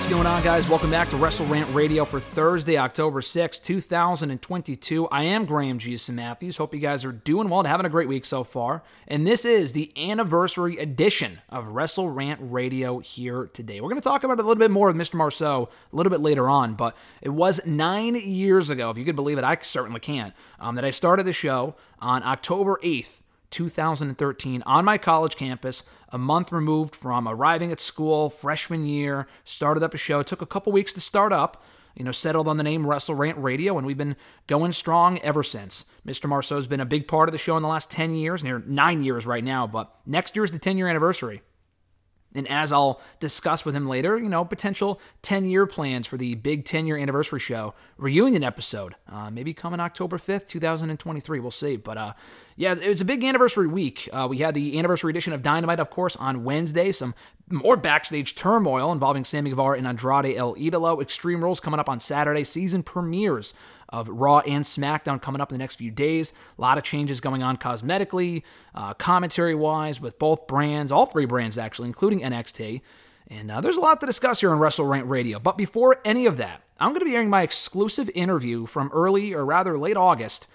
What's going on, guys? Welcome back to Wrestle Rant Radio for Thursday, October sixth, 2022. I am Graham Jason Matthews. Hope you guys are doing well and having a great week so far. And this is the anniversary edition of Wrestle Rant Radio here today. We're going to talk about it a little bit more with Mr. Marceau a little bit later on, but it was nine years ago, if you could believe it, I certainly can't, um, that I started the show on October 8th. 2013 on my college campus, a month removed from arriving at school, freshman year, started up a show. It took a couple weeks to start up, you know, settled on the name Wrestle Rant Radio, and we've been going strong ever since. Mr. Marceau's been a big part of the show in the last 10 years, near nine years right now, but next year is the 10 year anniversary. And as I'll discuss with him later, you know, potential 10 year plans for the big 10 year anniversary show reunion episode, uh, maybe coming October 5th, 2023. We'll see. But uh, yeah, it was a big anniversary week. Uh, we had the anniversary edition of Dynamite, of course, on Wednesday. Some more backstage turmoil involving Sammy Guevara and Andrade El Idolo. Extreme Rules coming up on Saturday. Season premieres of Raw and SmackDown coming up in the next few days. A lot of changes going on cosmetically, uh, commentary wise, with both brands, all three brands actually, including NXT. And uh, there's a lot to discuss here on Wrestle Rant Radio. But before any of that, I'm going to be airing my exclusive interview from early, or rather late August,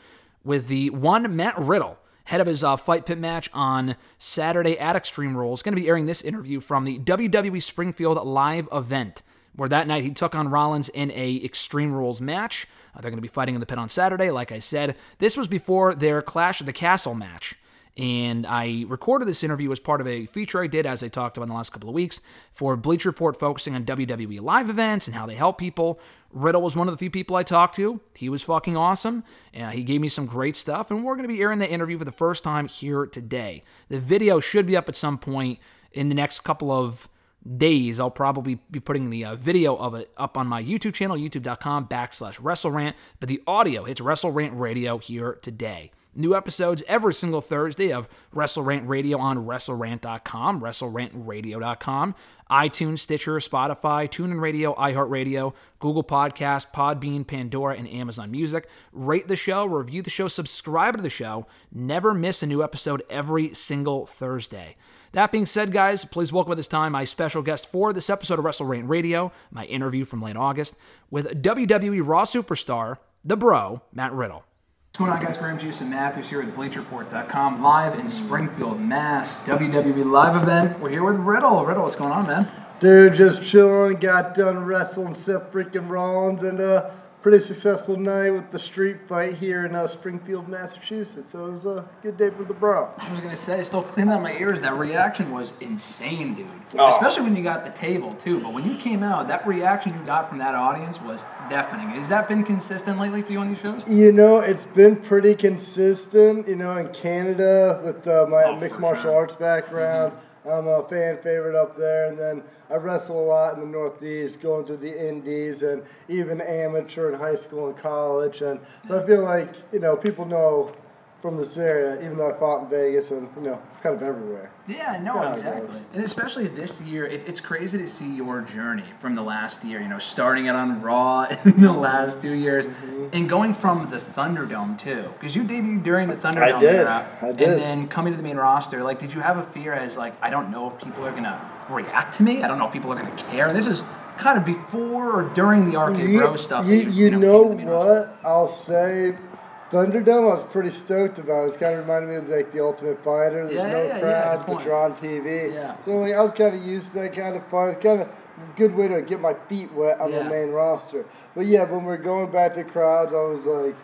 with the one Matt Riddle, head of his uh, Fight Pit match on Saturday at Extreme Rules. Going to be airing this interview from the WWE Springfield live event, where that night he took on Rollins in a Extreme Rules match. Uh, they're going to be fighting in the pit on Saturday, like I said. This was before their Clash of the Castle match. And I recorded this interview as part of a feature I did, as I talked about in the last couple of weeks, for Bleacher Report focusing on WWE live events and how they help people. Riddle was one of the few people I talked to. He was fucking awesome. Uh, he gave me some great stuff, and we're going to be airing the interview for the first time here today. The video should be up at some point in the next couple of days. I'll probably be putting the uh, video of it up on my YouTube channel, youtube.com backslash WrestleRant, but the audio hits Wrestle Rant Radio here today. New episodes every single Thursday of Wrestle Rant Radio on WrestleRant.com, WrestleRantRadio.com, iTunes, Stitcher, Spotify, TuneIn Radio, iHeartRadio, Google Podcast, Podbean, Pandora, and Amazon Music. Rate the show, review the show, subscribe to the show. Never miss a new episode every single Thursday. That being said, guys, please welcome at this time my special guest for this episode of Wrestle Rant Radio, my interview from late August with WWE Raw superstar, the bro, Matt Riddle. What's going on, guys? Graham Jason Matthews here at BleacherReport.com, live in Springfield, Mass. WWE live event. We're here with Riddle. Riddle, what's going on, man? Dude, just chilling. Got done wrestling Seth freaking Rollins, and uh, pretty successful night with the street fight here in uh, Springfield, Massachusetts. So it was a good day for the bro. I was gonna say, still cleaning out my ears. That reaction was insane, dude. Oh. Especially when you got the table too. But when you came out, that reaction you got from that audience was deafening. Has that been consistent lately for you on these shows? You know, it's been pretty consistent. You know, in Canada with uh, my Oh, mixed martial sure. Mm-hmm. arts background, I'm a fan favorite up there. And then I wrestle a lot in the Northeast, going through the Indies and even amateur in high school and college. And so I feel like you know people know from this area, even though I fought in Vegas and you know kind of everywhere. Yeah, no, Yeah, it exactly. And especially this year, it, it's crazy to see your journey from the last year. You know, starting it on Raw in the last two years, Mm-hmm. and going from the Thunderdome too, because you debuted during the Thunderdome I did. era, I did. and then coming to the main roster. Like, did you have a fear as like, I don't know if people are gonna react to me. I don't know if people are gonna care. And this is kind of before or during the Arcade You, Bro stuff. you, that you came know to roster. what? I'll say Thunderdome, I was pretty stoked about. It was kind of reminded me of like the Ultimate Fighter. There's Yeah, no yeah, yeah, crowd, good but you're on TV. Yeah. So like, I was kind of used to that kind of fun. It's kind of a good way to get my feet wet on Yeah. the main roster. But yeah, when we're going back to crowds, I was like,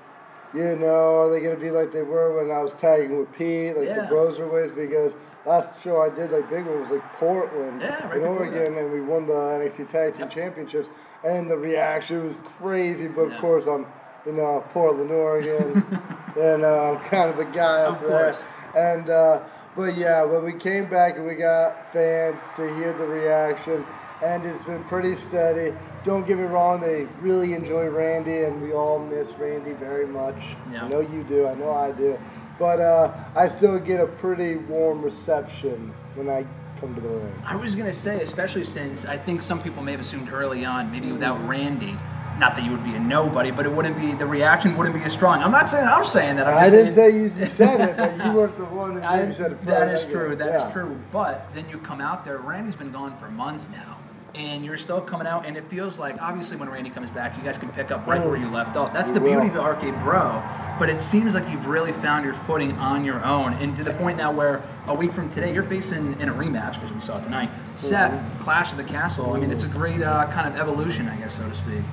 you know, are they going to be like they were when I was tagging with Pete, like Yeah. the Broserweights? Because last show I did, like big one was like Portland Yeah, right Oregon, and we won the NXT Tag Team Yep. Championships, and the reaction was crazy. But Yeah. of course, I'm you know Portland, Oregon, and uh, I'm kind of a guy up Of there. course. And uh, but yeah, when we came back and we got fans to hear the reaction, and it's been pretty steady. Don't get me wrong, they really enjoy Randy, and we all miss Randy very much. Yeah. I know you do. I know I do. But uh, I still get a pretty warm reception when I come to the ring. I was gonna say, especially since I think some people may have assumed early on, maybe without Randy, not that you would be a nobody, but it wouldn't be the reaction wouldn't be as strong. I'm not saying I'm saying that. I'm I didn't say saying, you, you said it, but you weren't the one who I- said it that is true. That is Yeah. true. But then you come out there. Randy's been gone for months now, and you're still coming out. And it feels like obviously when Randy comes back, you guys can pick up right where you left off. That's the beauty of RK-Bro. But it seems like you've really found your footing on your own, and to the point now where a week from today you're facing in a rematch because we saw it tonight. Seth, Clash of the Castle. I mean, it's a great uh, kind of evolution, I guess, so to speak.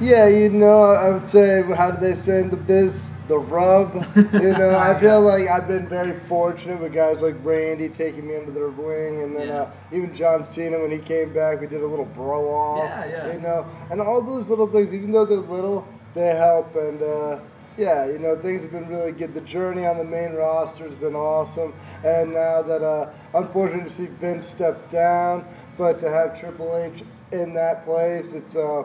Yeah, you know, I would say, how do they say in the biz? The rub. You know, I feel like I've been very fortunate with guys like Randy taking me under their wing, and then Yeah. uh, even John Cena when he came back, we did a little bro off. Yeah, yeah. You know, and all those little things, even though they're little, they help. And uh, yeah, you know, things have been really good. The journey on the main roster has been awesome. And now that, uh, unfortunately, to see Vince step down, but to have Triple H in that place, it's uh,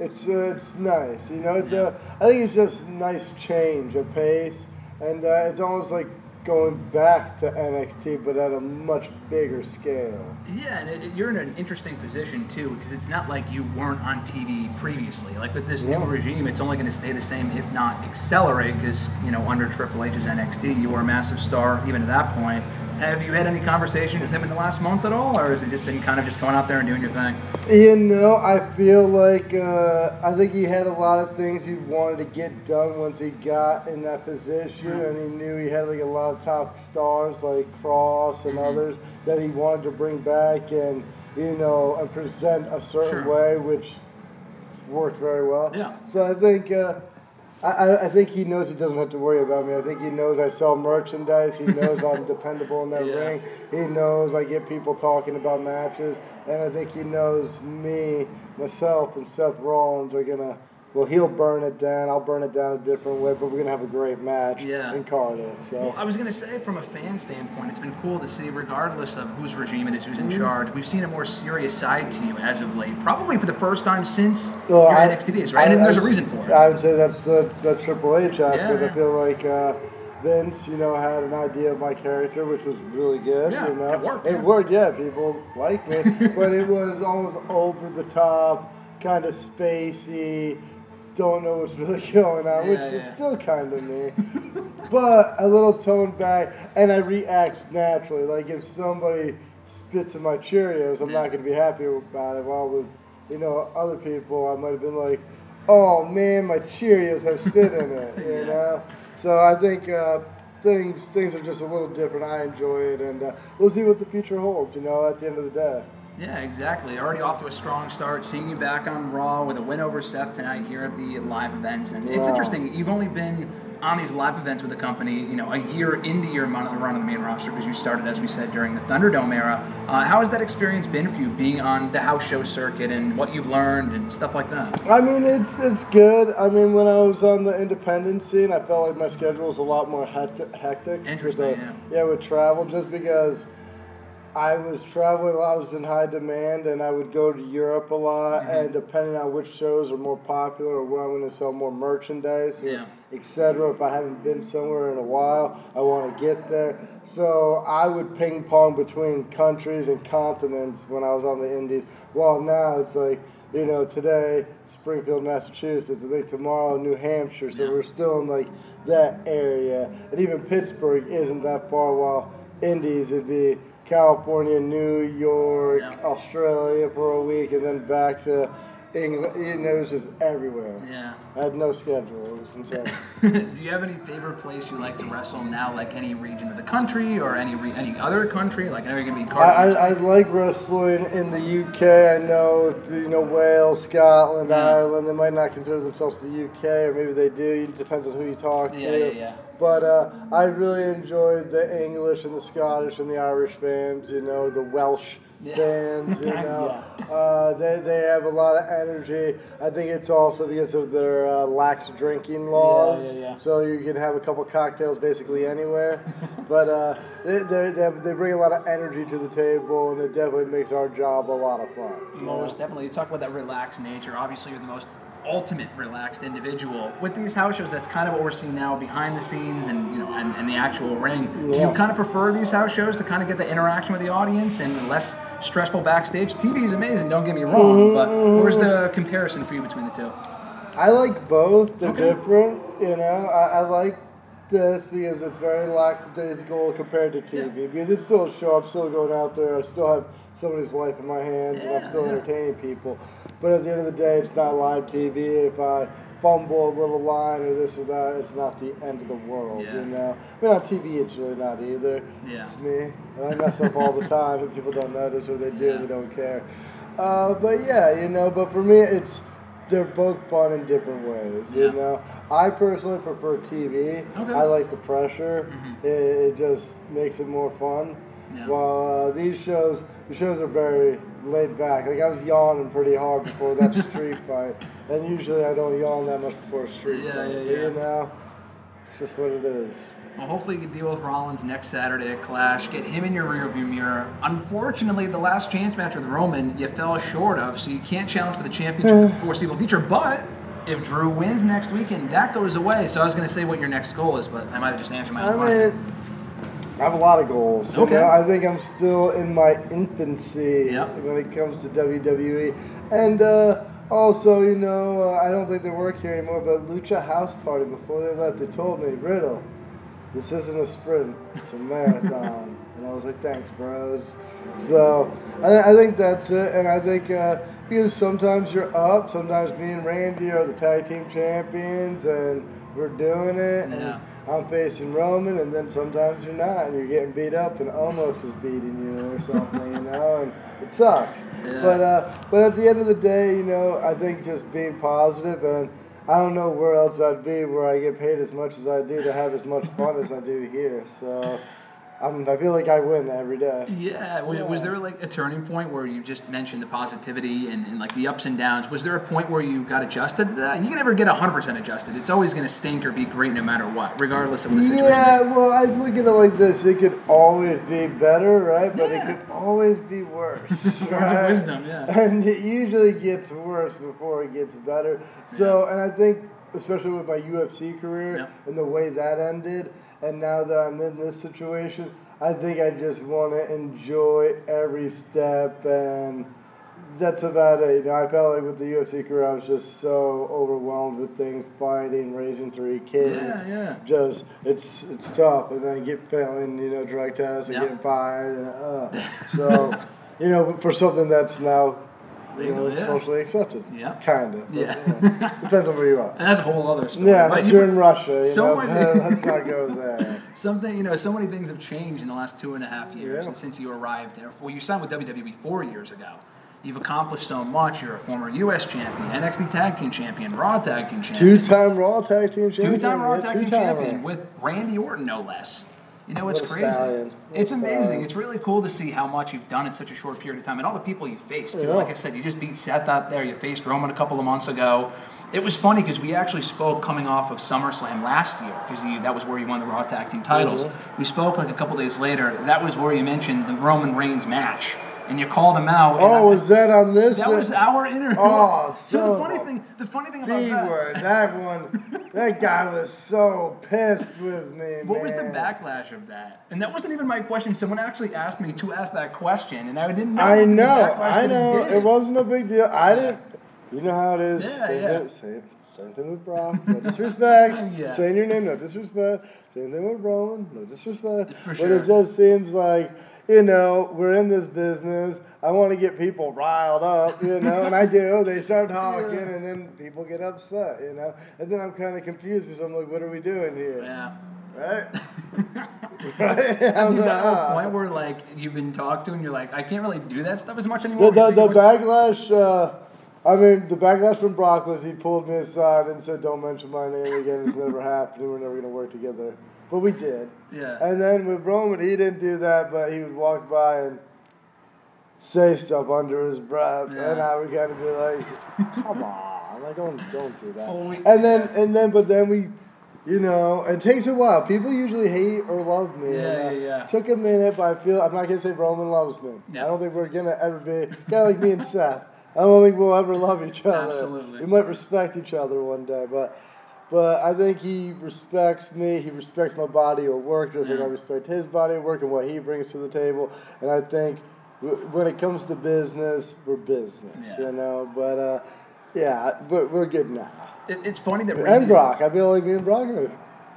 it's uh, it's nice. You know, it's a I think it's just a nice change of pace, and uh, it's almost like going back to NXT, but at a much bigger scale. Yeah, and it, you're in an interesting position too because it's not like you weren't on TV previously. Like with this Yeah. new regime, it's only going to stay the same, if not accelerate. Because you know, under Triple H's NXT, you were a massive star even at that point. Have you had any conversation with him in the last month at all, or has it just been kind of just going out there and doing your thing? You know, I feel like uh, I think he had a lot of things he wanted to get done once he got in that position, and he knew he had like a lot of top stars like Kross and others that he wanted to bring back and you know and present a certain Sure. way, which worked very well. Yeah. So I think. Uh, I, I- think he knows he doesn't have to worry about me. I think he knows I sell merchandise. He knows I'm dependable in that Yeah. ring. He knows I get people talking about matches, and I think he knows me, myself, and Seth Rollins are gonna. Well, he'll burn it down. I'll burn it down a different way, but we're gonna have a great match Yeah. in Cardiff. So Well, I was going to say, from a fan standpoint, it's been cool to see, regardless of whose regime it is, who's Mm-hmm. in charge, we've seen a more serious side to you as of late. Probably for the first time since Well, your I- NXT days, right? I- and there's I a reason for it. I would say that's the, the Triple H aspect. Yeah, yeah. I feel like uh, Vince, you know, had an idea of my character, which was really good. Yeah, you know, it worked, It yeah. worked. Yeah, people like me, but it was almost over the top, kind of spacey. Don't know what's really going on, which Yeah, is still kind of me, but a little toned back, and I react naturally. Like if somebody spits in my Cheerios, I'm Yeah. not going to be happy about it. While with you know other people, I might have been like, "Oh man, my Cheerios have spit in it," you Yeah. know. So I think uh, things things are just a little different. I enjoy it, and uh, we'll see what the future holds. You know, at the end of the day. Yeah, exactly. Already off to a strong start. Seeing you back on Raw with a win over Seth tonight here at the live events, and it's Wow. interesting. You've only been on these live events with the company, you know, a year into your run run on the main roster because you started, as we said, during the Thunderdome era. Uh, how has that experience been for you, being on the house show circuit, and what you've learned and stuff like that? I mean, it's it's good. I mean, when I was on the independent scene, I felt like my schedule was a lot more hectic. hectic with Interesting, the- yeah, with travel, just because I was traveling a lot. I was in high demand, and I would go to Europe a lot. Mm-hmm. And depending on which shows are more popular or where I'm going to sell more merchandise, Yeah. etc. If I haven't been somewhere in a while, I want to get there. So I would ping pong between countries and continents when I was on the Indies. Well, now it's like, you know, today Springfield, Massachusetts. I think tomorrow New Hampshire. So Yeah. we're still in like that area, and even Pittsburgh isn't that far. While Indies, it'd be California, New York, Yeah. Australia for a week, and then back to England. You know, it was just everywhere. Yeah. I had no schedule. It was insane. Do you have any favorite place you like to wrestle now, like any region of the country or any re- any other country? Like I know you're gonna be I, I, I like wrestling in the UK. I know, you know, Wales, Scotland, Yeah. Ireland. They might not consider themselves the UK, or maybe they do. It depends on who you talk Yeah, to. yeah, yeah. But uh, I really enjoyed the English and the Scottish and the Irish fans. You know, the Welsh Yeah. Fans. You know, uh, they they have a lot of energy. I think it's also because of their uh, lax drinking laws. yeah, yeah. So you can have a couple cocktails basically anywhere. but uh, they, they, they, have, they bring a lot of energy to the table, and it definitely makes our job a lot of fun. know? Most definitely. You talk about that relaxed nature. Obviously, you're the most ultimate relaxed individual. With these house shows, that's kind of what we're seeing now behind the scenes and you know and, and the actual ring. Do you kind of prefer these house shows to kind of get the interaction with the audience and less stressful backstage? TV is amazing, don't get me wrong, mm-hmm, but mm-hmm. where's the comparison for you between the two? I like both. They're Okay. different. You know, I, I like this because it's very lackadaisical compared to TV. Because it's still a show. I'm still going out there. I still have somebody's life in my hands, and I'm still yeah. entertaining people. But at the end of the day, it's not live TV. If I fumble a little line or this or that, it's not the end of the world. Yeah. You know, I mean on TV, it's really not either. Yeah. It's me. And I mess up all the time, and people don't notice, or they do, Yeah. they don't care. Uh, but yeah, you know, but for me, it's they're both fun in different ways. Yeah. You know, I personally prefer TV. Okay. I like the pressure. It, it just makes it more fun. Yeah. While uh, these shows, the shows are very laid back. Like I was yawning pretty hard before that street fight, and usually I don't yawn that much before a street Yeah, yeah, yeah. you know, it's just what it is. Well, hopefully you can deal with Rollins next Saturday at Clash. Get him in your rearview mirror. Unfortunately, the last chance match with Roman, you fell short of, so you can't challenge for the championship in the foreseeable future. But if Drew wins next weekend, that goes away. So I was going to say what your next goal is, but I might have just answered my I own question. mean, I have a lot of goals. you Okay. know. I think I'm still in my infancy Yep. when it comes to WWE. And uh, also, you know, uh, I don't think they work here anymore, but Lucha House Party, before they left, they told me, Riddle, this isn't a sprint, it's a marathon. and I was like, thanks, bros. So I, I think that's it. And I think uh, because sometimes you're up, sometimes me and Randy are the tag team champions, and we're doing it. and Yeah. I'm facing Roman, and then sometimes you're not, and you're getting beat up, and Omos is beating you or something, you know, and it sucks. Yeah. But uh, but at the end of the day, you know, I think just being positive, and I don't know where else I'd be where I get paid as much as I do to have as much fun as I do here. So I'm, I feel like I win every day. Yeah. wa- Was there like a turning point where you just mentioned the positivity and, and like the ups and downs? Was there a point where you got adjusted to that? You can never get 100% adjusted. It's always going to stink or be great no matter what, regardless of the situation Yeah, is. well, I look at it like this. It could always be better, right? But Yeah. it could always be worse. Words of wisdom, yeah. And it usually gets worse before it gets better. So, and I think, especially with my UFC career Yeah. and the way that ended, and now that I'm in this situation, I think I just want to enjoy every step and that's about it. You know, I felt like with the UFC career, I was just so overwhelmed with things, fighting, raising three kids. Yeah, yeah. Just it's it's tough, and then get failing, you know, drug tests and Yeah. getting fired, and uh, so you know, for something that's now you know, yeah. socially accepted. Yeah. kind of. Yeah. depends on where you are. And that's a whole other story. Yeah, But you- you're in Russia, you so know, many- let's not go there. Something, you know, so many things have changed in the last two and a half years Yeah. since you arrived there. Well, you signed with WWE four years ago. You've accomplished so much. You're a former U.S. champion, NXT Tag Team Champion, Raw Tag Team Champion, Two-time Raw Tag Team Champion. two-time Raw yeah, Tag Team. Champion with Randy Orton, no less. You know, it's crazy. It's amazing. stallion. It's really cool to see how much you've done in such a short period of time, and all the people you faced too. Yeah. Like I said, you just beat Seth out there. You faced Roman a couple of months ago. It was funny because we actually spoke coming off of SummerSlam last year because that was where you won the Raw Tag Team titles. Mm-hmm. We spoke like a couple days later. That was where you mentioned the Roman Reigns match, and you called him out. and oh, I- Oh, was that on this? that was our interview. Oh, so the funny thing, the funny thing about that. word. That one. That guy was so pissed with me. What was the backlash of that? And that wasn't even my question. Someone actually asked me to ask that question, and I didn't know. I know. I know. It wasn't a big deal. I didn't. You know how it is. Yeah, same, yeah. Thing, same, same thing with Brock. No disrespect. Yeah. Saying your name, no disrespect. Same thing with Roman. No disrespect. For sure. But it just seems like. You know, we're in this business. I want to get people riled up, you know, and I do. They start talking, Yeah. and then people get upset, you know. And then I'm kind of confused because I'm like, what are we doing here? Yeah. Right? right? I I'm mean, like, that whole ah. point where like you've been talked to, and you're like, I can't really do that stuff as much anymore. The, the, the backlash, uh, I mean, the backlash from Brock was he pulled me aside and said, "Don't mention my name again. It's never happening. We're never gonna work together." But we did. Yeah. And then with Roman, he didn't do that, but he would walk by and say stuff under his breath, Yeah. and I would kind of be like, "Come on, like don't don't do that." We- and then and then, but then we. You know, it takes a while. People usually hate or love me. Yeah, yeah, yeah. Took a minute, but I feel I'm not gonna say Roman loves me. Yeah. I don't think we're gonna ever be kind of like me and Seth. I don't think we'll ever love each other. Absolutely. We might respect each other one day, but but I think he respects me. He respects my body of work, just like I respect his body of work and what he brings to the table. And I think when it comes to business, we're business, Yeah. you know. But uh, yeah, but we're good now. It, it's funny that And Brock, I feel like me and Brock are.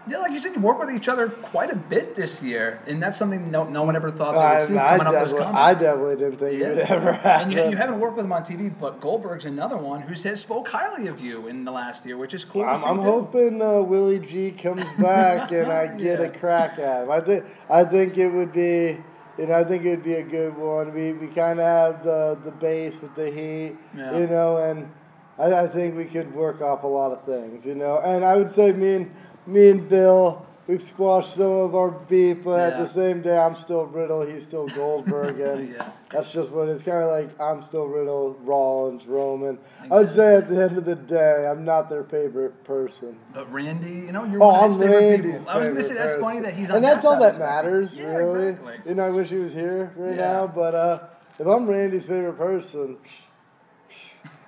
Yeah, like you said, you work with each other quite a bit this year, and that's something no, no one ever thought they would I, see I, coming up those comments. I definitely didn't think it would ever happen. And you, you haven't worked with him on TV, but Goldberg's another one who has spoke highly of you in the last year, which is cool. I'm, I'm hoping uh, Willie G comes back and I get Yeah. a crack at him. I think I think it would be, you know, I think it would be a good one. We we kind of have the the base with the Heat, Yeah. you know, and I, I think we could work off a lot of things, you know. And I would say me and me and Bill. We've squashed some of our beef, but at the same day, I'm still Riddle. He's still Goldberg, and Yeah. that's just what it's kind of like. I'm still Riddle, Rollins, Roman. I would say at the end of the day, I'm not their favorite person. But Randy, you know, you're Oh, one of I'm his favorite Randy's people. I was going to say favorite that's funny that he's on and that's that all that matters. Yeah, really. exactly. You know, I wish he was here right Yeah. now, but uh, if I'm Randy's favorite person,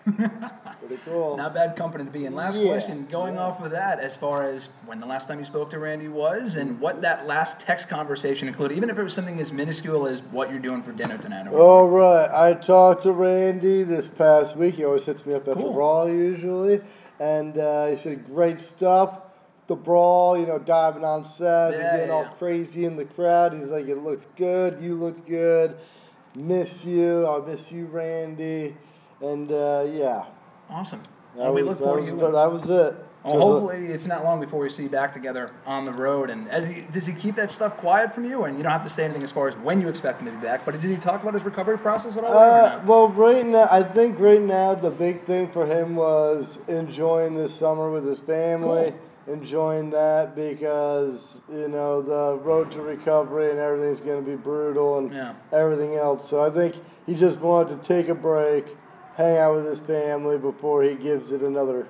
pretty cool. Not bad company to be in. Last Yeah, question, going off of that, as far as when the last time you spoke to Randy was, and what that last text conversation included, even if it was something as minuscule as what you're doing for dinner tonight. Or All right, I talked to Randy this past week. He always hits me up after Cool. Brawl usually, and uh, he said great stuff. The Brawl, you know, diving on set Yeah, and getting yeah, all crazy in the crowd. He's like, it looks good. You look good. Miss you. I miss you, Randy. And uh, yeah, Awesome. that Well, we was, look that forward was, to that was it. Well, Just a- hopefully it's not long before we see you back together on the road. And as he does he keep that stuff quiet from you? And you don't have to say anything as far as when you expect him to be back. But does he talk about his recovery process at all? or Uh, not? well, right now, I think right now the big thing for him was enjoying this summer with his family, enjoying that because you know the road to recovery and everything's going to be brutal and Yeah. everything else. So I think he just wanted to take a break, hang out with his family before he gives it another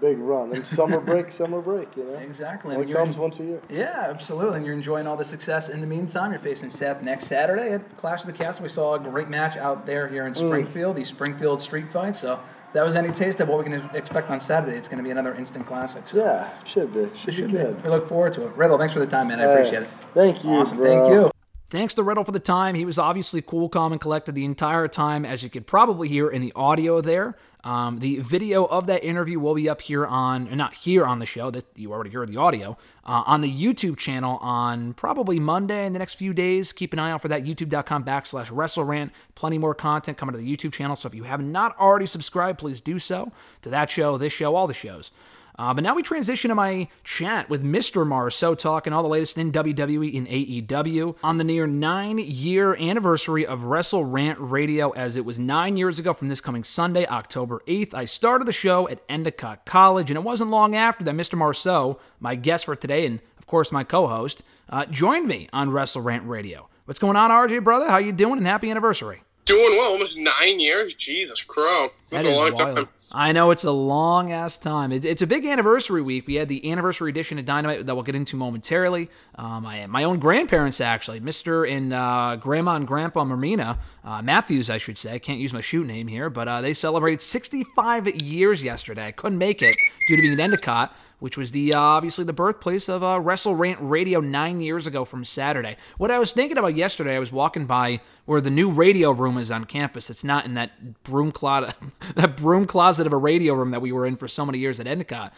big run. And summer break, summer break, you know. Exactly. Only you're- comes once a year. Yeah, absolutely. And you're enjoying all the success. In the meantime, you're facing Seth next Saturday at Clash of the Castle. We saw a great match out there here in Mm. Springfield, the Springfield Street Fight. So if that was any taste of what we can expect on Saturday. It's going to be another instant classic. So Yeah, should be. Should, should be. We look forward to it. Riddle, thanks for the time, man. I All right. appreciate it. Thank you. Awesome. bro. Thank you. Thanks to Riddle for the time. He was obviously cool, calm, and collected the entire time, as you could probably hear in the audio there. Um, the video of that interview will be up here on, not here on the show, that you already heard the audio, uh, on the YouTube channel on probably Monday in the next few days. Keep an eye out for that, youtube.com backslash WrestleRant. Plenty more content coming to the YouTube channel, so if you have not already subscribed, please do so to that show, this show, all the shows. Uh, but now we transition to my chat with Mr. Marceau talking all the latest in WWE and AEW on the near nine year anniversary of Wrestle Rant Radio, as it was nine years ago from this coming Sunday, October 8th. I started the show at Endicott College, and it wasn't long after that Mr. Marceau, my guest for today, and of course my co host, uh, joined me on Wrestle Rant Radio. What's going on, RJ, brother? How you doing? And happy anniversary. Doing well, almost nine years. Jesus, crow. That's That a long wild. time. I know it's a long ass time. It's, it's a big anniversary week. We had the anniversary edition of Dynamite that we'll get into momentarily. Um, I, my own grandparents, actually, Mr. and uh, Grandma and Grandpa Mermina, uh, Matthews, I should say. I can't use my shoot name here, but uh, they celebrated 65 years yesterday. I couldn't make it due to being in Endicott, which was the uh, obviously the birthplace of uh, Wrestle Rant Radio nine years ago from Saturday. What I was thinking about yesterday, I was walking by where the new radio room is on campus. It's not in that broom closet, that broom closet of a radio room that we were in for so many years at Endicott.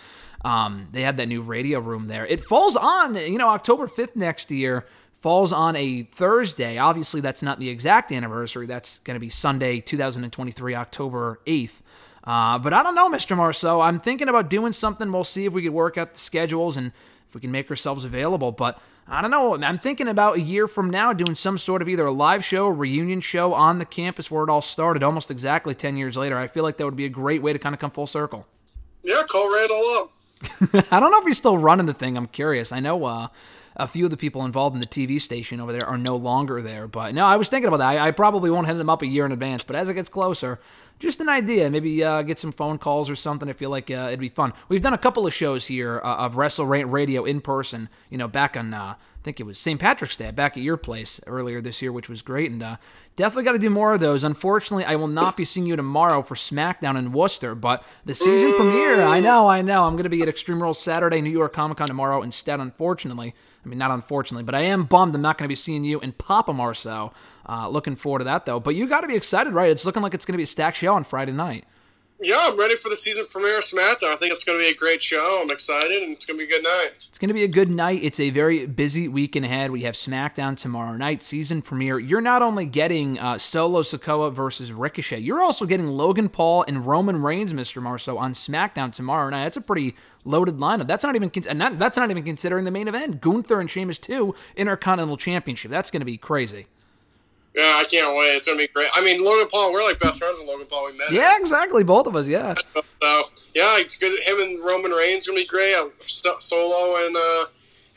Um, they had that new radio room there. It falls on, you know, October 5th next year falls on a Thursday. Obviously, that's not the exact anniversary. That's going to be Sunday, 2023, October 8th. Uh, but I don't know, Mr. Marceau. I'm thinking about doing something. We'll see if we could work out the schedules and if we can make ourselves available. But I don't know. I'm thinking about a year from now doing some sort of either a live show, a reunion show on the campus where it all started, almost exactly 10 years later. I feel like that would be a great way to kind of come full circle. Yeah, call Randall up. I don't know if he's still running the thing. I'm curious. I know uh, a few of the people involved in the TV station over there are no longer there. But no, I was thinking about that. I, I probably won't hit them up a year in advance. But as it gets closer, just an idea. Maybe uh, get some phone calls or something. I feel like uh, it'd be fun. We've done a couple of shows here uh, of Wrestle Radio in person. You know, back on uh, I think it was St. Patrick's Day, back at your place earlier this year, which was great. And uh, definitely got to do more of those. Unfortunately, I will not be seeing you tomorrow for SmackDown in Worcester, but the season premiere. I know, I know. I'm going to be at Extreme Rules Saturday, New York Comic Con tomorrow instead. Unfortunately, I mean not unfortunately, but I am bummed I'm not going to be seeing you in Papa Marceau. Uh, looking forward to that though. But you got to be excited, right? It's looking like it's going to be a stacked show on Friday night. Yeah, I'm ready for the season premiere of SmackDown. I think it's going to be a great show. I'm excited, and it's going to be a good night. It's going to be a good night. It's a very busy weekend ahead. We have SmackDown tomorrow night, season premiere. You're not only getting uh, Solo Sikoa versus Ricochet, you're also getting Logan Paul and Roman Reigns, Mr. Marceau, on SmackDown tomorrow night. That's a pretty loaded lineup. That's not even con- that's not even considering the main event. Gunther and Sheamus too, Intercontinental Championship. That's going to be crazy. Yeah, I can't wait. It's going to be great. I mean, Logan Paul, we're like best friends with Logan Paul. We met. him. Yeah, exactly. Both of us. Yeah. So yeah, it's good. Him and Roman Reigns gonna be great. Uh, Solo and uh,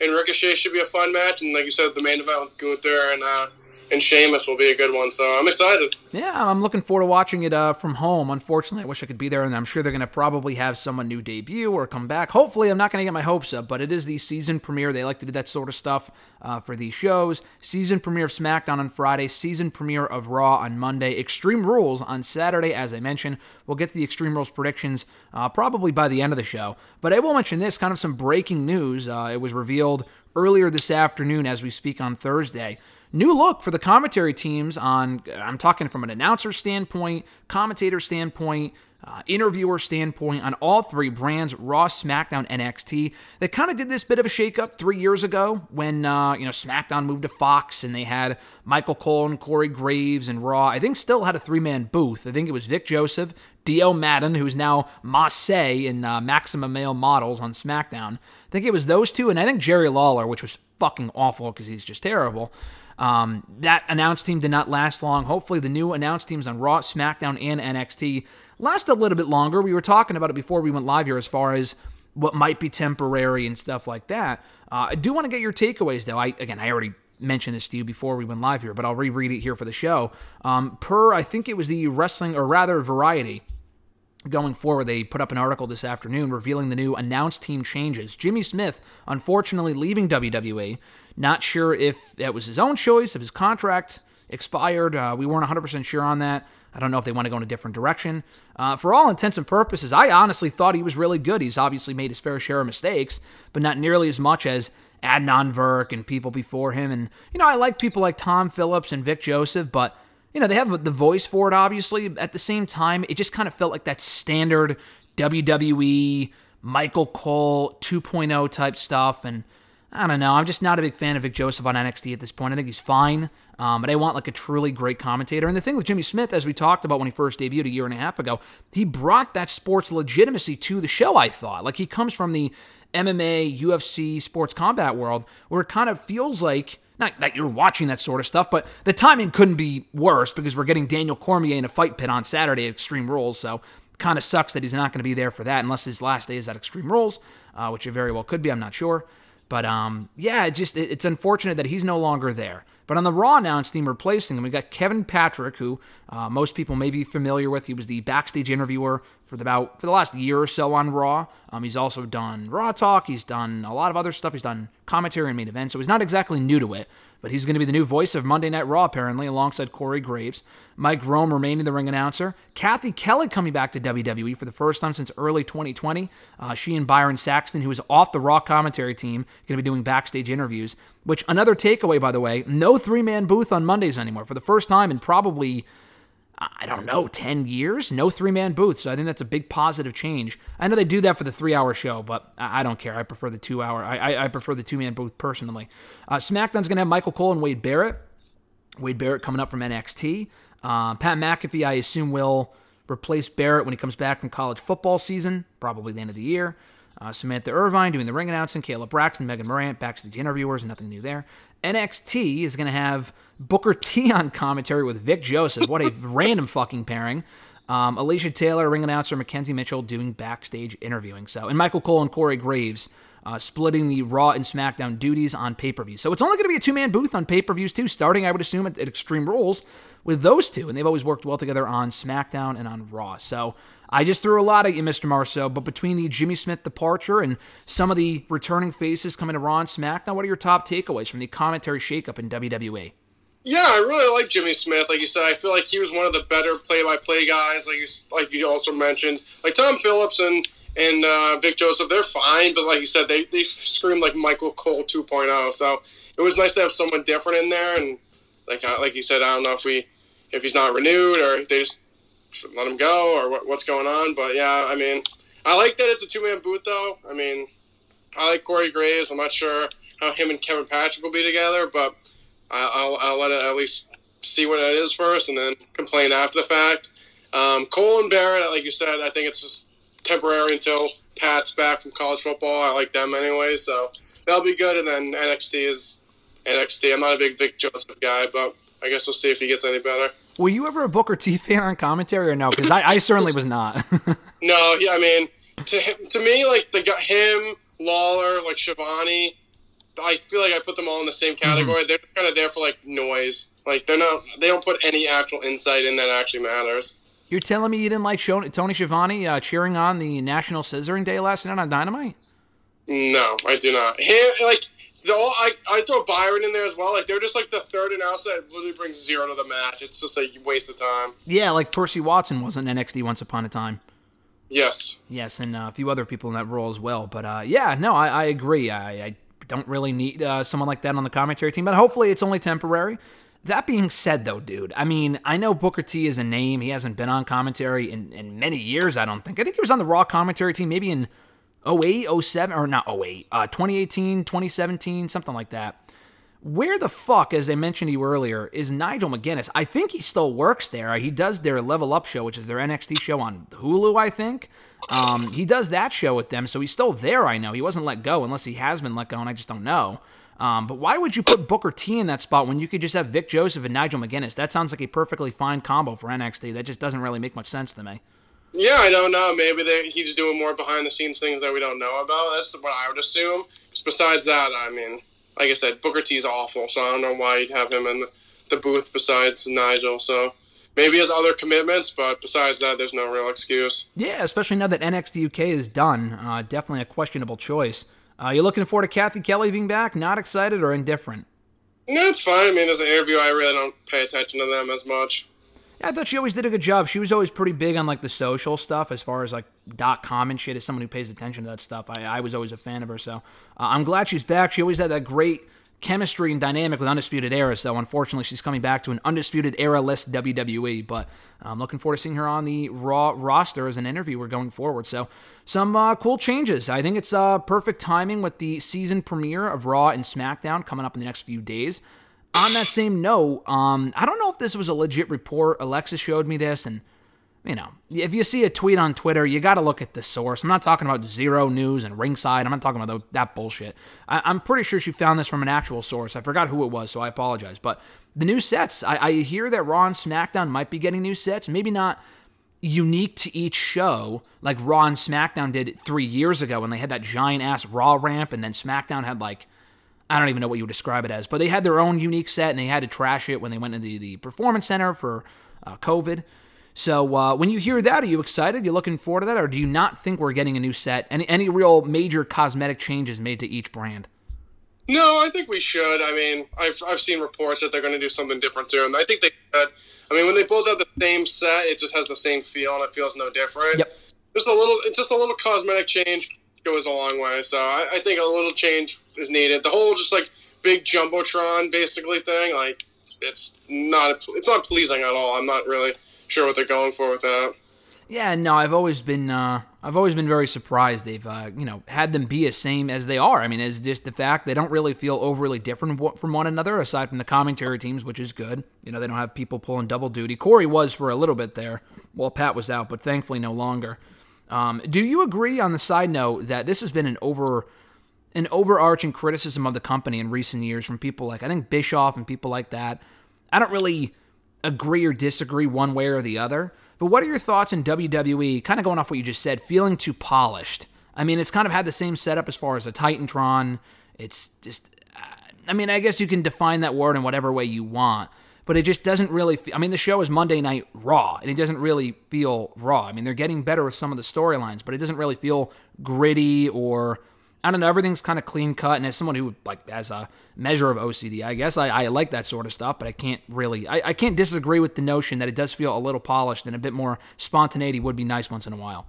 and Ricochet should be a fun match. And like you said, the main event with Gunther and uh, and Sheamus will be a good one. So I'm excited. Yeah, I'm looking forward to watching it uh, from home. Unfortunately, I wish I could be there, and I'm sure they're going to probably have someone new debut or come back. Hopefully, I'm not going to get my hopes up, but it is the season premiere. They like to do that sort of stuff uh, for these shows. Season premiere of SmackDown on Friday, season premiere of Raw on Monday, Extreme Rules on Saturday, as I mentioned. We'll get to the Extreme Rules predictions uh, probably by the end of the show. But I will mention this kind of some breaking news. Uh, it was revealed earlier this afternoon as we speak on Thursday. New look for the commentary teams on, I'm talking from an announcer standpoint, commentator standpoint, uh, interviewer standpoint on all three brands, Raw, SmackDown, NXT. They kind of did this bit of a shakeup three years ago when uh, you know SmackDown moved to Fox and they had Michael Cole and Corey Graves and Raw. I think still had a three man booth. I think it was Vic Joseph, Dio Maddin, who's now Massey in uh, Maximum Male Models on SmackDown. I think it was those two, and I think Jerry Lawler, which was fucking awful because he's just terrible. Um, that announce team did not last long. Hopefully, the new announce teams on Raw, SmackDown, and NXT last a little bit longer. We were talking about it before we went live here as far as what might be temporary and stuff like that. Uh, I do want to get your takeaways, though. I again, I already mentioned this to you before we went live here, but I'll reread it here for the show. Um, per, I think it was the wrestling, or rather, Variety going forward, they put up an article this afternoon revealing the new announced team changes. Jimmy Smith, unfortunately, leaving WWE. Not sure if that was his own choice, if his contract expired. Uh, we weren't 100% sure on that. I don't know if they want to go in a different direction. Uh, for all intents and purposes, I honestly thought he was really good. He's obviously made his fair share of mistakes, but not nearly as much as Adnan Virk and people before him. And, you know, I like people like Tom Phillips and Vic Joseph, but you know, they have the voice for it, obviously. At the same time, it just kind of felt like that standard WWE Michael Cole 2.0 type stuff. And I don't know. I'm just not a big fan of Vic Joseph on NXT at this point. I think he's fine, um, but I want like a truly great commentator. And the thing with Jimmy Smith, as we talked about when he first debuted a year and a half ago, he brought that sports legitimacy to the show. I thought like he comes from the MMA, UFC, sports combat world, where it kind of feels like not that you're watching that sort of stuff, but the timing couldn't be worse because we're getting Daniel Cormier in a fight pit on Saturday at Extreme Rules. So kind of sucks that he's not going to be there for that unless his last day is at Extreme Rules, uh, which it very well could be. I'm not sure. But um, yeah, it just it, it's unfortunate that he's no longer there. But on the Raw announce team replacing him, we got Kevin Patrick, who uh, most people may be familiar with. He was the backstage interviewer for the about for the last year or so on Raw. Um, he's also done Raw Talk. He's done a lot of other stuff. He's done commentary and main events, so he's not exactly new to it. But he's going to be the new voice of Monday Night Raw, apparently, alongside Corey Graves. Mike Rome remaining the ring announcer. Cathy Kelley coming back to WWE for the first time since early 2020. Uh, she and Byron Saxton, who is off the Raw commentary team, going to be doing backstage interviews. Which, another takeaway, by the way, no three man booth on Mondays anymore. For the first time in probably I don't know, 10 years, no three man booth. So I think that's a big positive change. I know they do that for the three hour show, but I don't care. I prefer the two hour, I, I, I prefer the two man booth personally. Uh, SmackDown's going to have Michael Cole and Wade Barrett. Wade Barrett coming up from NXT. Uh, Pat McAfee, I assume, will replace Barrett when he comes back from college football season, probably the end of the year. Uh, Samantha Irvin doing the ring announcing, Kayla Braxton, Megan Morant, backstage interviewers, nothing new there. NXT is going to have Booker T on commentary with Vic Joseph. What a random fucking pairing. Um, Alicia Taylor, ring announcer, Mackenzie Mitchell doing backstage interviewing. So, and Michael Cole and Corey Graves uh, splitting the Raw and SmackDown duties on pay per view. So it's only going to be a two man booth on pay per views too, starting I would assume at, at Extreme Rules with those two, and they've always worked well together on SmackDown and on Raw. So I just threw a lot at you, Mr. Marceau, but between the Jimmy Smith departure and some of the returning faces coming to Raw and SmackDown, what are your top takeaways from the commentary shakeup in WWE? Yeah, I really like Jimmy Smith. Like you said, I feel like he was one of the better play-by-play guys. Like you, like you also mentioned, like Tom Phillips and and uh, Vic Joseph, they're fine, but like you said, they they scream like Michael Cole 2.0. So it was nice to have someone different in there. And like uh, like you said, I don't know if we if he's not renewed or if they just let him go or what, what's going on. But yeah, I mean, I like that it's a two-man booth though. I mean, I like Corey Graves. I'm not sure how him and Kevin Patrick will be together, but I'll, I'll let it at least see what it is first and then complain after the fact. Um, Cole and Barrett, like you said, I think it's just temporary until Pat's back from college football. I like them anyway, so they'll be good. And then NXT is NXT. I'm not a big Vic Joseph guy, but I guess we'll see if he gets any better. Were you ever a Booker T fan on commentary or no? Because I, I certainly was not. No, yeah, I mean, to him, to me, like the him, Lawler, like Schiavone, I feel like I put them all in the same category. They're kind of there for like noise. Like they're not, they don't put any actual insight in that actually matters. You're telling me you didn't like Tony Schiavone uh, cheering on the National Scissoring Day last night on Dynamite? No, I do not. Him, like the all, I, I throw Byron in there as well. Like they're just like the third announcer that literally brings zero to the match. It's just a waste of time. Yeah, like Percy Watson was in NXT once upon a time. Yes. Yes, and uh, a few other people in that role as well. But uh, yeah, no, I, I agree. I, I don't really need uh, someone like that on the commentary team, but hopefully it's only temporary. That being said, though, dude, I mean, I know Booker T is a name. He hasn't been on commentary in, in many years, I don't think. I think he was on the Raw commentary team maybe in 08, 07, or not 08, uh, 2018, 2017, something like that. Where the fuck, as I mentioned to you earlier, is Nigel McGuinness? I think he still works there. He does their Level Up show, which is their NXT show on Hulu, I think. Um, he does that show with them, so he's still there, I know. He wasn't let go, unless he has been let go, and I just don't know. Um, but why would you put Booker T in that spot when you could just have Vic Joseph and Nigel McGuinness? That sounds like a perfectly fine combo for NXT. That just doesn't really make much sense to me. Yeah, I don't know. Maybe he's doing more behind the scenes things that we don't know about. That's what I would assume. 'Cause besides that, I mean, like I said, Booker T's awful, so I don't know why you'd have him in the, the booth besides Nigel. So maybe he has other commitments, but besides that, there's no real excuse. Yeah, especially now that NXT UK is done. Uh, definitely a questionable choice. Uh, you looking forward to Cathy Kelley being back? Not excited or indifferent? No, it's fine. I mean, as an interview, I really don't pay attention to them as much. I thought she always did a good job. She was always pretty big on like the social stuff as far as like dot com and shit. As someone who pays attention to that stuff, I, I was always a fan of her. So uh, I'm glad she's back. She always had that great chemistry and dynamic with Undisputed Era. So unfortunately, she's coming back to an Undisputed Era less WWE. But I'm looking forward to seeing her on the Raw roster as an interviewer going forward. So some uh, cool changes. I think it's uh, perfect timing with the season premiere of Raw and SmackDown coming up in the next few days. On that same note, um, I don't know if this was a legit report. Alexa showed me this, and you know, if you see a tweet on Twitter, you got to look at the source. I'm not talking about Xero News and ringside. I'm not talking about that bullshit. I- I'm pretty sure she found this from an actual source. I forgot who it was, so I apologize. But the new sets, I, I hear that Raw and SmackDown might be getting new sets. Maybe not unique to each show like Raw and SmackDown did three years ago when they had that giant ass Raw ramp, and then SmackDown had like I don't even know what you would describe it as, but they had their own unique set and they had to trash it when they went into the, the performance center for uh, COVID. So uh, when you hear that, are you excited? You looking forward to that, or do you not think we're getting a new set? Any any real major cosmetic changes made to each brand? No, I think we should. I mean, I've, I've seen reports that they're going to do something different too, and I think they should. I mean, when they both have the same set, it just has the same feel, and it feels no different. Yep. Just a little, it's just a little cosmetic change goes a long way. So I, I think a little change is needed. The whole just like big jumbotron basically thing, like it's not, it's not pleasing at all. I'm not really sure what they're going for with that. Yeah, no, I've always been uh, I've always been very surprised they've uh, you know had them be as same as they are. I mean, it's just the fact they don't really feel overly different from one another, aside from the commentary teams, which is good. You know, they don't have people pulling double duty. Corey was for a little bit there while Pat was out, but thankfully no longer. Um, do you agree on the side note that this has been an over an overarching criticism of the company in recent years from people like I think Bischoff and people like that? I don't really agree or disagree one way or the other. But what are your thoughts in WWE? Kind of going off what you just said, feeling too polished. I mean, it's kind of had the same setup as far as a Titantron. It's just, I mean, I guess you can define that word in whatever way you want, but it just doesn't really. Feel, I mean, the show is Monday Night Raw, and it doesn't really feel raw. I mean, they're getting better with some of the storylines, but it doesn't really feel gritty or. I don't know. Everything's kind of clean cut, and as someone who like as a measure of OCD, I guess I, I like that sort of stuff. But I can't really, I, I can't disagree with the notion that it does feel a little polished and a bit more spontaneity would be nice once in a while.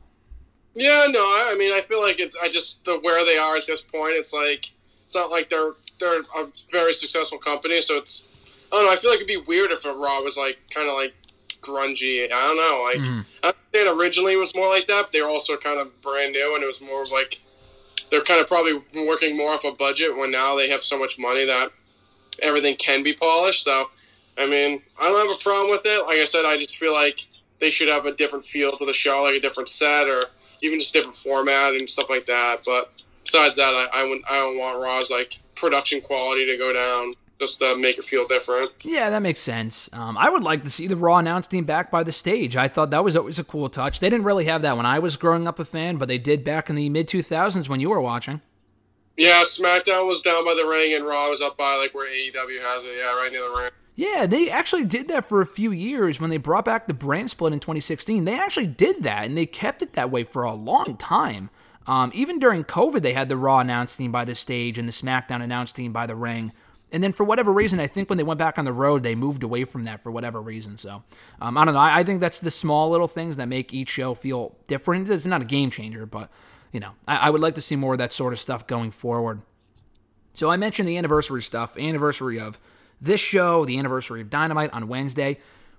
Yeah, no, I, I mean, I feel like it's. I just the where they are at this point. It's like it's not like they're they're a very successful company, so it's. I don't know. I feel like it'd be weird if a Raw was like kind of like grungy. I don't know. Like hmm. I think originally it was more like that, but they were also kind of brand new, and it was more of like they're kind of probably working more off a budget when now they have so much money that everything can be polished. So, I mean, I don't have a problem with it. Like I said, I just feel like they should have a different feel to the show, like a different set or even just different format and stuff like that. But besides that, I I, wouldn't- I don't want Raw's like production quality to go down just to make it feel different. Yeah, that makes sense. Um, I would like to see the Raw announce team back by the stage. I thought that was always a cool touch. They didn't really have that when I was growing up a fan, but they did back in the mid 2000s when you were watching. Yeah, SmackDown was down by the ring and Raw was up by like where AEW has it. Yeah, right near the ring. Yeah, they actually did that for a few years when they brought back the brand split in 2016. They actually did that, and they kept it that way for a long time. Um, even during COVID, they had the Raw announce team by the stage and the SmackDown announce team by the ring. And then for whatever reason, I think when they went back on the road, they moved away from that for whatever reason. So um, I don't know. I, I think that's the small little things that make each show feel different. It's not a game changer, but you know, I, I would like to see more of that sort of stuff going forward. So I mentioned the anniversary stuff, anniversary of this show, the anniversary of Dynamite on Wednesday.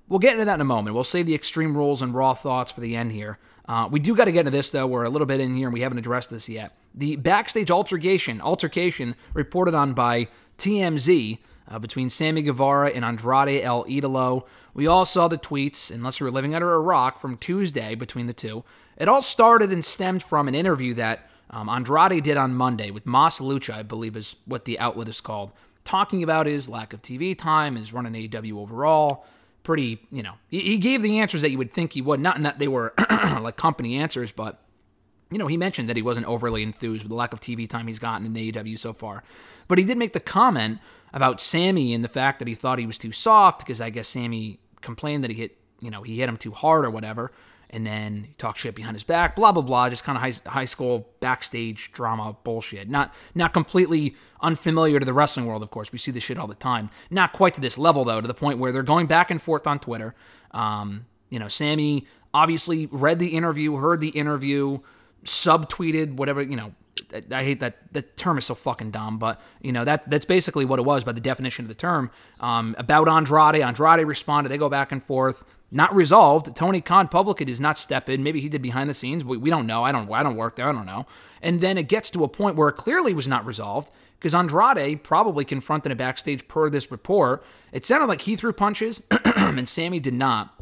We'll get into that in a moment. We'll save the Extreme Rules and Raw thoughts for the end here. Uh, we do got to get into this though. We're a little bit in here and we haven't addressed this yet. The backstage altercation, altercation reported on by TMZ uh, between Sammy Guevara and Andrade El Idolo. We all saw the tweets, unless we were living under a rock, from Tuesday between the two. It all started and stemmed from an interview that um, Andrade did on Monday with Mas Lucha, I believe is what the outlet is called, talking about his lack of TV time, his run in AEW overall. Pretty, you know, he, he gave the answers that you would think he would. Not that they were like company answers, but you know, he mentioned that he wasn't overly enthused with the lack of TV time he's gotten in AEW so far. But he did make the comment about Sammy and the fact that he thought he was too soft because I guess Sammy complained that he hit, you know, he hit him too hard or whatever. And then he talked shit behind his back, blah blah blah, just kind of high, high school backstage drama bullshit. Not not completely unfamiliar to the wrestling world, of course. We see this shit all the time. Not quite to this level though, to the point where they're going back and forth on Twitter. Um, you know, Sammy obviously read the interview, heard the interview, subtweeted whatever you know I- hate that the term is so fucking dumb, but you know that that's basically what it was by the definition of the term. Um, about Andrade, Andrade responded. They go back and forth, not resolved. Tony Khan publicly does not step in. Maybe he did behind the scenes. We, we don't know. I don't. I don't work there. I don't know. And then it gets to a point where it clearly was not resolved because Andrade probably confronted a backstage per this report. It sounded like he threw punches and Sammy did not.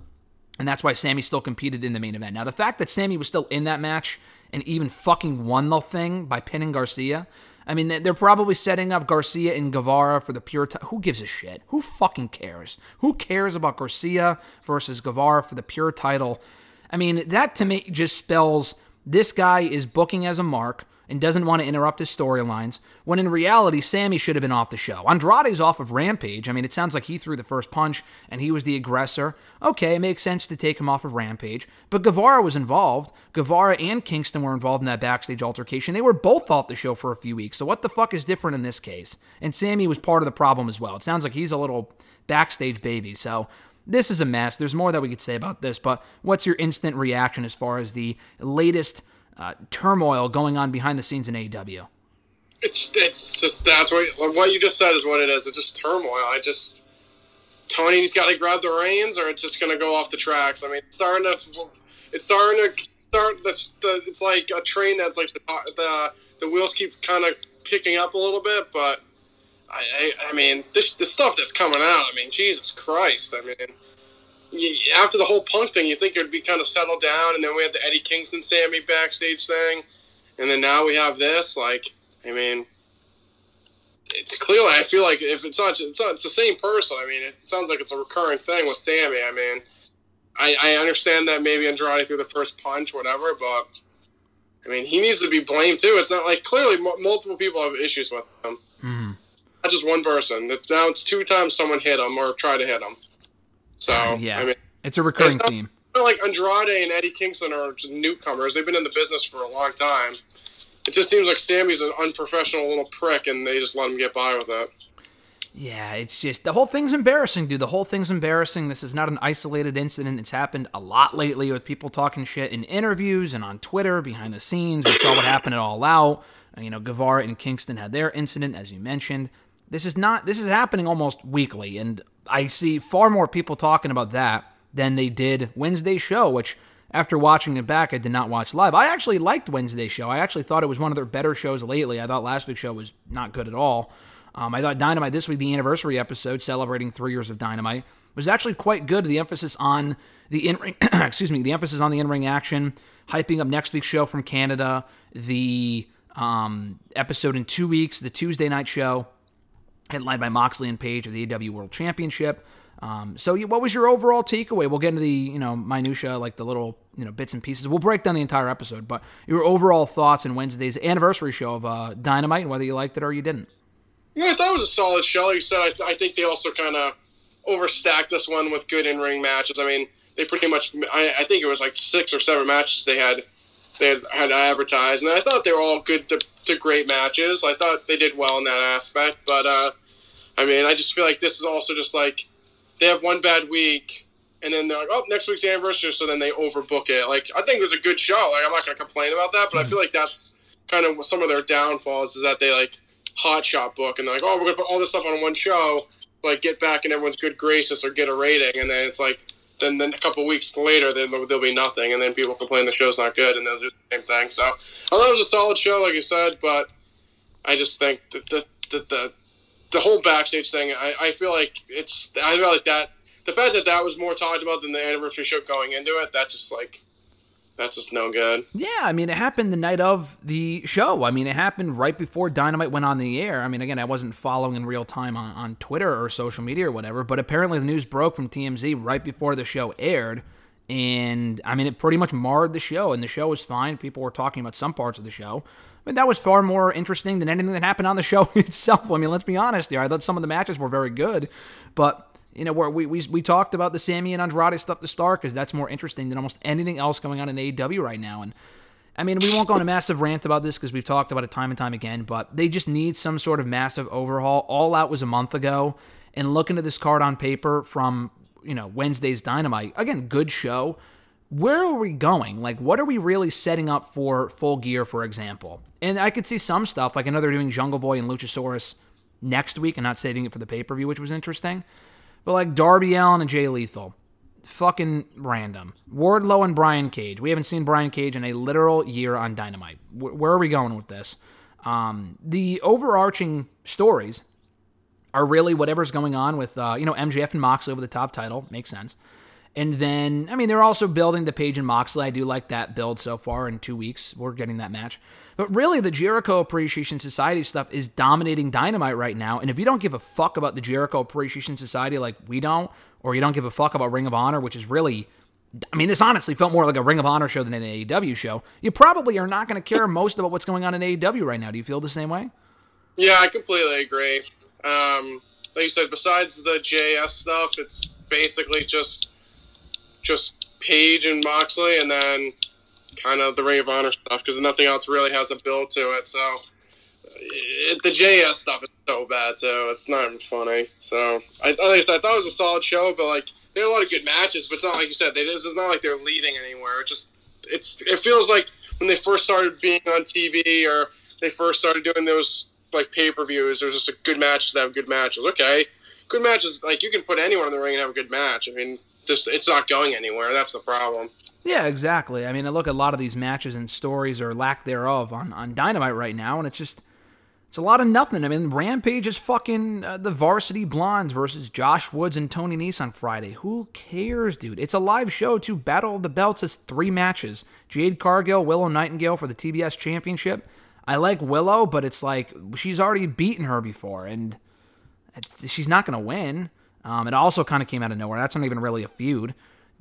And that's why Sammy still competed in the main event. Now, the fact that Sammy was still in that match and even fucking won the thing by pinning Garcia, I mean, they're probably setting up Garcia and Guevara for the pure. T- Who gives a shit? Who fucking cares? Who cares about Garcia versus Guevara for the pure title? I mean, that to me just spells this guy is booking as a mark and doesn't want to interrupt his storylines, when in reality, Sammy should have been off the show. Andrade's off of Rampage. I mean, it sounds like he threw the first punch and he was the aggressor. Okay, it makes sense to take him off of Rampage. But Guevara was involved. Guevara and Kingston were involved in that backstage altercation. They were both off the show for a few weeks. So what the fuck is different in this case? And Sammy was part of the problem as well. It sounds like he's a little backstage baby. So this is a mess. There's more that we could say about this, but what's your instant reaction as far as the latest uh, turmoil going on behind the scenes in AEW? It's it's just that's what what you just said is what it is. It's just turmoil. I just Tony's got to grab the reins, or it's just going to go off the tracks. I mean, it's starting to it's starting to start. The, the it's like a train that's like the the the wheels keep kind of picking up a little bit, but I I, I mean this the stuff that's coming out. I mean, Jesus Christ. I mean. After the whole Punk thing, you think it'd be kind of settled down, and then we had the Eddie Kingston Sammy backstage thing, and then now we have this. Like, I mean, it's clearly. I feel like if it's not, it's not, it's the same person. I mean, it sounds like it's a recurring thing with Sammy. I mean, I, I understand that maybe Andrade threw the first punch, whatever, but I mean, he needs to be blamed too. It's not like clearly m- multiple people have issues with him, Mm-hmm. not just one person. Now it's two times someone hit him or tried to hit him. So yeah, I mean, it's a recurring It's not- theme. like Andrade and Eddie Kingston are newcomers. They've been in the business for a long time. It just seems like Sammy's an unprofessional little prick, and they just let him get by with it. Yeah, it's just the whole thing's embarrassing, dude. The whole thing's embarrassing. This is not an isolated incident. It's happened a lot lately with people talking shit in interviews and on Twitter behind the scenes. We saw what happened at All Out. You know, Guevara and Kingston had their incident, as you mentioned. This is not. This is happening almost weekly, and I see far more people talking about that than they did Wednesday's show, which. After watching it back, I did not watch live. I actually liked Wednesday's show. I actually thought it was one of their better shows lately. I thought last week's show was not good at all. Um, I thought Dynamite this week, the anniversary episode celebrating three years of Dynamite, was actually quite good. The emphasis on the in ring, excuse me, the emphasis on the in ring action, hyping up next week's show from Canada, the um, episode in two weeks, the Tuesday night show, headlined by Moxley and Page of the AEW World Championship. Um, so, what was your overall takeaway? We'll get into the you know minutia, like the little you know bits and pieces. We'll break down the entire episode, but your overall thoughts on Wednesday's anniversary show of uh, Dynamite, and whether you liked it or you didn't. Yeah, I thought it was a solid show. Like you said, I, I think they also kind of overstacked this one with good in-ring matches. I mean, they pretty much. I, I think it was like six or seven matches they had they had, advertised, and I thought they were all good to, to great matches. I thought they did well in that aspect, but uh, I mean, I just feel like this is also just like they have one bad week. And then they're like, "Oh, next week's anniversary," so then they overbook it. Like, I think it was a good show. Like, I'm not going to complain about that, but I feel like that's kind of some of their downfalls is that they like hot shot book and they're like, oh, we're gonna put all this stuff on one show, like get back in everyone's good graces or get a rating, and then it's like, then then a couple weeks later, there'll, there'll be nothing, and then people complain the show's not good, and they'll do the same thing. So I it was a solid show, like you said, but I just think that the the the, the whole backstage thing, I, I feel like it's I feel like that the fact that that was more talked about than the anniversary show going into it, that just like that's just no good. Yeah, I mean, it happened the night of the show. I mean, it happened right before Dynamite went on the air. I mean, again, I wasn't following in real time on, on Twitter or social media or whatever, but apparently the news broke from TMZ right before the show aired. And I mean, it pretty much marred the show, and the show was fine. People were talking about some parts of the show. I mean, that was far more interesting than anything that happened on the show itself. I mean, let's be honest here. I thought some of the matches were very good, but you know, where we, we, we talked about the Sammy and Andrade stuff to start because that's more interesting than almost anything else going on in AEW right now. And I mean, we won't go on a massive rant about this because we've talked about it time and time again, but they just need some sort of massive overhaul. All Out was a month ago, and looking at this card on paper from you know Wednesday's Dynamite, again, good show. Where are we going? Like, what are we really setting up for Full Gear, for example? And I could see some stuff, like they're doing Jungle Boy and Luchasaurus next week and not saving it for the pay per view, which was interesting. But like Darby Allin and Jay Lethal, fucking random. Wardlow and Brian Cage. We haven't seen Brian Cage in a literal year on Dynamite. Wh- Where are we going with this? Um, the overarching stories are really whatever's going on with uh, you know MJF and Moxley over the top title makes sense. And then I mean they're also building the Page and Moxley. I do like that build so far. In two weeks we're getting that match. But really the Jericho Appreciation Society stuff is dominating Dynamite right now. And if you don't give a fuck about the Jericho Appreciation Society like we don't, or you don't give a fuck about Ring of Honor, which is really I mean, this honestly felt more like a Ring of Honor show than an AEW show. You probably are not going to care most about what's going on in AEW right now. Do you feel the same way? Yeah, I completely agree. Um, like you said, besides the JS stuff, it's basically just just Page and Moxley, and then kind of the Ring of Honor stuff because nothing else really has a build to it. So it, the JS stuff is so bad too. It's not even funny. So I, I thought it was a solid show, but like they had a lot of good matches. But it's not like you said. They, it's not like they're leading anywhere. It just it's it feels like when they first started being on TV or they first started doing those like pay per views. There's just a good matches that have good matches. Okay, good matches. Like you can put anyone in the ring and have a good match. I mean, it's not going anywhere. That's the problem. Yeah, exactly. I mean, I look at a lot of these matches and stories or lack thereof on, on Dynamite right now, and it's just It's a lot of nothing. I mean, Rampage is fucking uh, the Varsity Blondes versus Josh Woods and Tony Nese on Friday. Who cares, dude? It's a live show too. Battle of the Belts is three matches. Jade Cargill, Willow Nightingale for the TBS Championship. I like Willow, but it's like she's already beaten her before, and it's, she's not going to win. Um, it also kind of came out of nowhere. That's not even really a feud.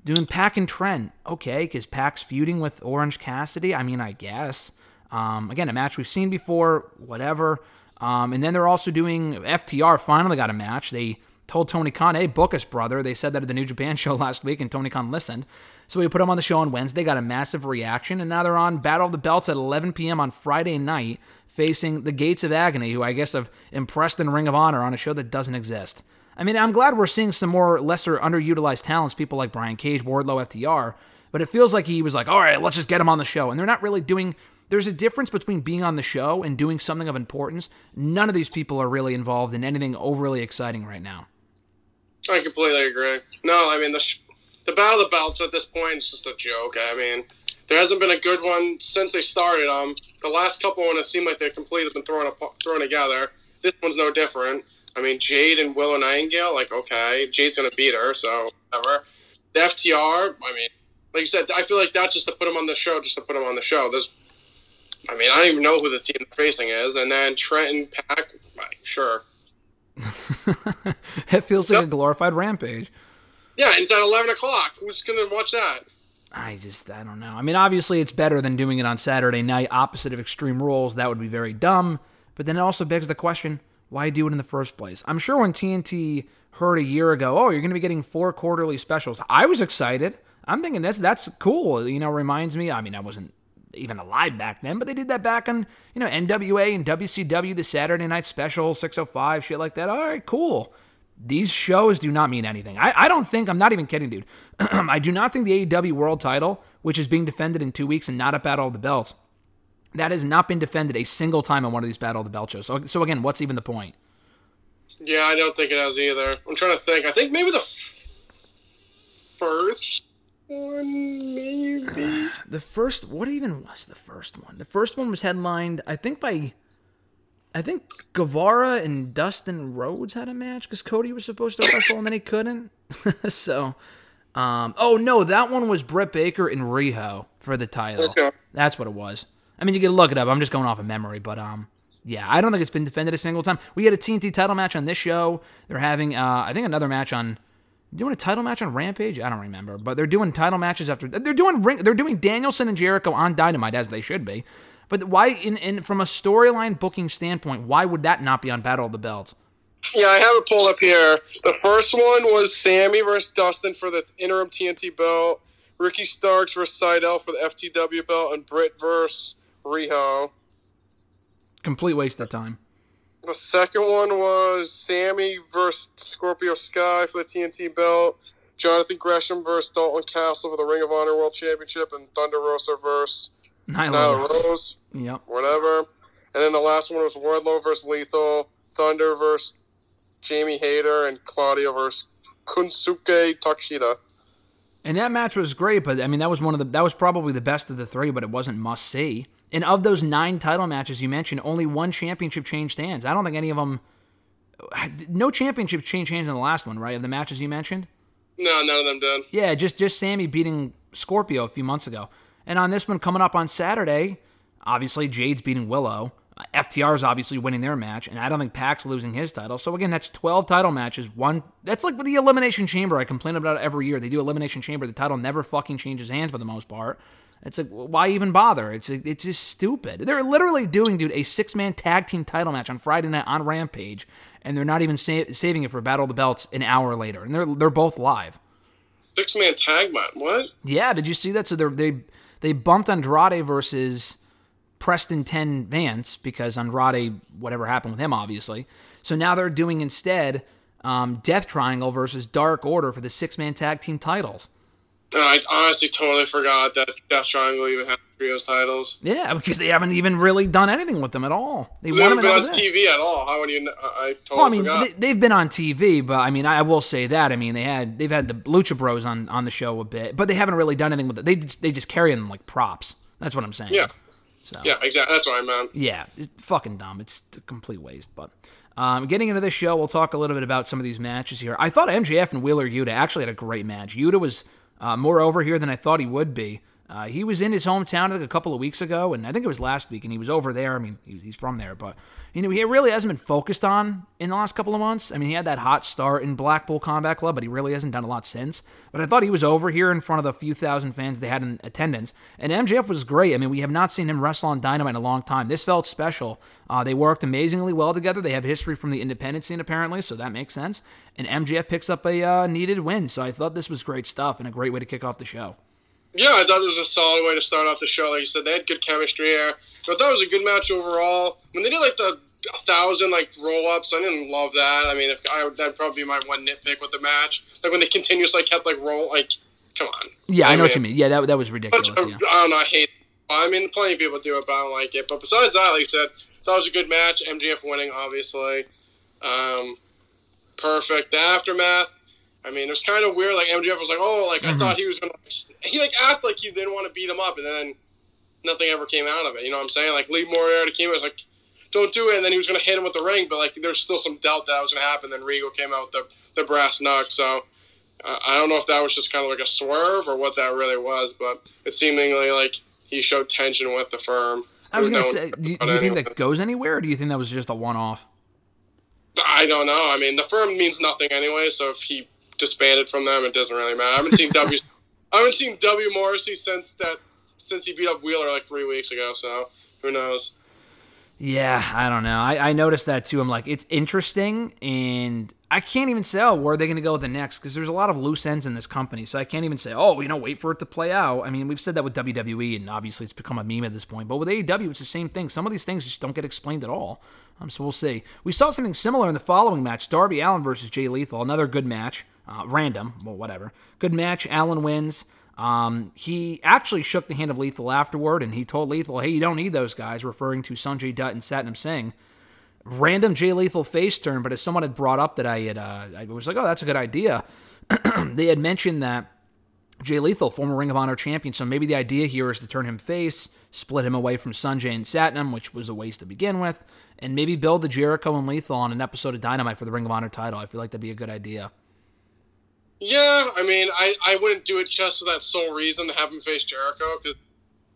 Doing Pac and Trent, okay, because Pac's feuding with Orange Cassidy. I mean, I guess. Um, again, a match we've seen before, whatever. Um, and then they're also doing FTR. Finally got a match. They told Tony Khan, "Hey, book us, brother." They said that at the New Japan show last week, and Tony Khan listened. So we put them on the show on Wednesday. Got a massive reaction, and now they're on Battle of the Belts at 11 p.m. on Friday night, facing the Gates of Agony, who I guess have impressed in Ring of Honor on a show that doesn't exist. I mean, I'm glad we're seeing some more lesser underutilized talents, people like Brian Cage, Wardlow, FTR. But it feels like he was like, all right, let's just get him on the show. And they're not really doing. There's a difference between being on the show and doing something of importance. None of these people are really involved in anything overly exciting right now. I completely agree. No, I mean the the battle of the belts at this point is just a joke. I mean, there hasn't been a good one since they started. Um, the last couple when it seemed like they're completely been thrown apart, thrown together. This one's no different. I mean, Jade and Willow Nightingale, like okay, Jade's gonna beat her, so whatever. The FTR, I mean, like you said, I feel like that's just to put them on the show, just to put them on the show. There's, I mean, I don't even know who the team they're facing is, and then Trenton Pac, like, sure, it feels like Yep. a glorified rampage. yeah, and it's at eleven o'clock. Who's gonna watch that? I just, I don't know. I mean, obviously, it's better than doing it on Saturday night, opposite of Extreme Rules. That would be very dumb. But then it also begs the question why do it in the first place? I'm sure when TNT heard a year ago, oh, you're going to be getting four quarterly specials, I was excited. I'm thinking that's that's cool. You know, reminds me. I mean, I wasn't even alive back then, but they did that back on you know NWA and WCW, the Saturday Night Special, 605, shit like that. All right, cool. These shows do not mean anything. I, I don't think, I'm not even kidding, dude. I do not think the AEW World title, which is being defended in two weeks and not up at of the Belts, that has not been defended a single time in one of these Battle of the Belt shows. So, so again, what's even the point? Yeah, I don't think it has either. I'm trying to think. I think maybe the f- first one, maybe. The first, what even was the first one? The first one was headlined, I think, by, I think Guevara and Dustin Rhodes had a match because Cody was supposed to wrestle and then he couldn't. so, um, oh no, that one was Britt Baker and Riho for the title. Okay. That's what it was. I mean, you can look it up. I'm just going off of memory, but um, yeah, I don't think it's been defended a single time. We had a TNT title match on this show. They're having, uh, I think, another match on. Doing a title match on Rampage? I don't remember, but they're doing title matches after. They're doing ring. They're doing Danielson and Jericho on Dynamite as they should be. But why, in, in from a storyline booking standpoint, why would that not be on Battle of the Belts? Yeah, I have it pulled up here. The first one was Sammy versus Dustin for the interim TNT belt. Ricky Starks versus Sydal for the FTW belt, and Britt versus Riho. Complete waste of time. The second one was Sammy versus Scorpio Sky for the TNT belt. Jonathan Gresham versus Dalton Castle for the Ring of Honor World Championship, and Thunder Rosa versus Nyla Nyla Rose. Yep. whatever. And then the last one was Wardlow versus Lethal, Thunder versus Jamie Hayter, and Claudio versus Konosuke Takeshita. And that match was great, but I mean that was one of the that was probably the best of the three, but it wasn't must see. And of those nine title matches you mentioned, only one championship changed hands. I don't think any of them. No championship changed hands in the last one, right? Of the matches you mentioned. No, none of them did. Yeah, just just Sammy beating Scorpio a few months ago. And on this one coming up on Saturday, obviously Jade's beating Willow. Uh, FTR is obviously winning their match, and I don't think Pac's losing his title. So again, that's 12 title matches. One that's like with the Elimination Chamber. I complain about it every year. They do Elimination Chamber. The title never fucking changes hands for the most part. It's like why even bother? It's it's just stupid. They're literally doing, dude, a six man tag team title match on Friday night on Rampage, and they're not even sa- saving it for Battle of the Belts an hour later, and they're they're both live. Six man tag match. What? Yeah, did you see that? So they they they bumped Andrade versus Preston Ten Vance because Andrade whatever happened with him obviously. So now they're doing instead um, Death Triangle versus Dark Order for the six man tag team titles. I honestly totally forgot that Death Triangle even had trios titles. Yeah, because they haven't even really done anything with them at all. They They haven't been on was it. TV at all. How would you? I totally Well, I mean, forgot. they, they've been on TV, but I mean, I will say that. I mean, they had they've had the Lucha Bros on on the show a bit, but they haven't really done anything with it. They just, they just carry them like props. That's what I'm saying. yeah. So Yeah, exactly. That's what I meant. yeah, it's fucking dumb. It's a complete waste. But um, getting into this show, we'll talk a little bit about some of these matches here. I thought MJF and Wheeler Yuta actually had a great match. Yuta was uh, more over here than I thought he would be. Uh, he was in his hometown like a couple of weeks ago, and I think it was last week, and he was over there. I mean, he- he's from there, but you know, he really hasn't been focused on in the last couple of months. I mean, he had that hot start in Blackpool Combat Club, but he really hasn't done a lot since. But I thought he was over here in front of the few thousand fans they had in attendance, and MJF was great. I mean, we have not seen him wrestle on Dynamite in a long time. This felt special. Uh, they worked amazingly well together. They have history from the independent scene apparently, so that makes sense. And MJF picks up a uh, needed win, so I thought this was great stuff and a great way to kick off the show. Yeah, I thought this was a solid way to start off the show. Like you said, they had good chemistry here. I thought it was a good match overall. When they did like the a thousand like roll ups, I didn't love that. I mean, if I that'd probably be my one nitpick with the match. Like when they continuously kept like roll, like come on. Yeah, I know what you mean. Yeah, that, that was ridiculous. Of- Yeah. I don't know. I hate. It. I mean, plenty of people do it, but I don't like it. But besides that, like you said, that was a good match. MJF winning, obviously. Um, perfect. The aftermath. I mean, it was kind of weird. Like MJF was like, "Oh, like I thought he was gonna." He like act like he didn't want to beat him up, and then nothing ever came out of it. You know what I'm saying? Like Lee Moriarty came out was like, "Don't do it," and then he was gonna hit him with the ring, but like there's still some doubt that was gonna happen. Then Regal came out with the the brass knuck, so. Uh, I don't know if that was just kind of like a swerve or what that really was, but it seemingly like he showed tension with the firm. I was There gonna no- say, do you, but do you think that goes anywhere, or do you think that was just a one-off? I don't know. I mean, the firm means nothing anyway, so if he disbanded from them, it doesn't really matter. I haven't seen W. I haven't seen W Morrissey since that since he beat up Wheeler like three weeks ago. So who knows? Yeah, I don't know. I, I noticed that too. I'm like, it's interesting, and I can't even say, oh, where are going to go with the next? Because there's a lot of loose ends in this company, so I can't even say, oh, you know, wait for it to play out. I mean, we've said that with WWE, and obviously it's become a meme at this point. But with AEW, it's the same thing. Some of these things just don't get explained at all. Um, so we'll see. We saw something similar in the following match: Darby Allin versus Jay Lethal. Another good match. Uh, random, well, whatever. Good match. Allin wins. Um, he actually shook the hand of Lethal afterward, and he told Lethal, "Hey, you don't need those guys," referring to Sanjay Dutt and Satnam Singh. Random Jay Lethal face turn, but as someone had brought up that I had, uh, I was like, "Oh, that's a good idea." they had mentioned that Jay Lethal, former Ring of Honor champion, so maybe the idea here is to turn him face, split him away from Sanjay and Satnam, which was a waste to begin with, and maybe build the Jericho and Lethal on an episode of Dynamite for the Ring of Honor title. I feel like that'd be a good idea. Yeah, I mean, I, I wouldn't do it just for that sole reason to have him face Jericho because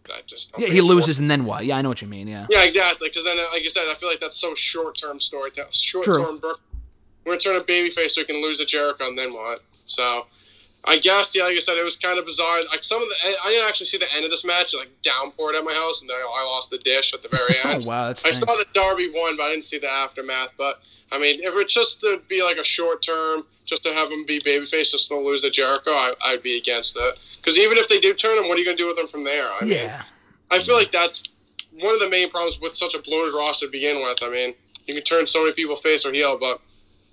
I just Yeah, he loses and then what? Yeah, I know what you mean. Yeah. Yeah, exactly. Because then, like you said, I feel like that's so short term story. Short term. We're gonna turn a babyface so he can lose to Jericho, and then what? So, I guess yeah, like I said, it was kind of bizarre. Like some of the, I didn't actually see the end of this match. It, like downpoured at my house, and then I lost the dish at the very oh, end. Oh wow, that's I saw that Darby won, but I didn't see the aftermath. But I mean, if it's just to be like a short term, just to have him be babyface, just to lose to Jericho, I, I'd be against it. Because even if they do turn him, what are you gonna do with him from there? I mean, yeah. I feel like that's one of the main problems with such a bloated roster to begin with. I mean, you can turn so many people face or heel, but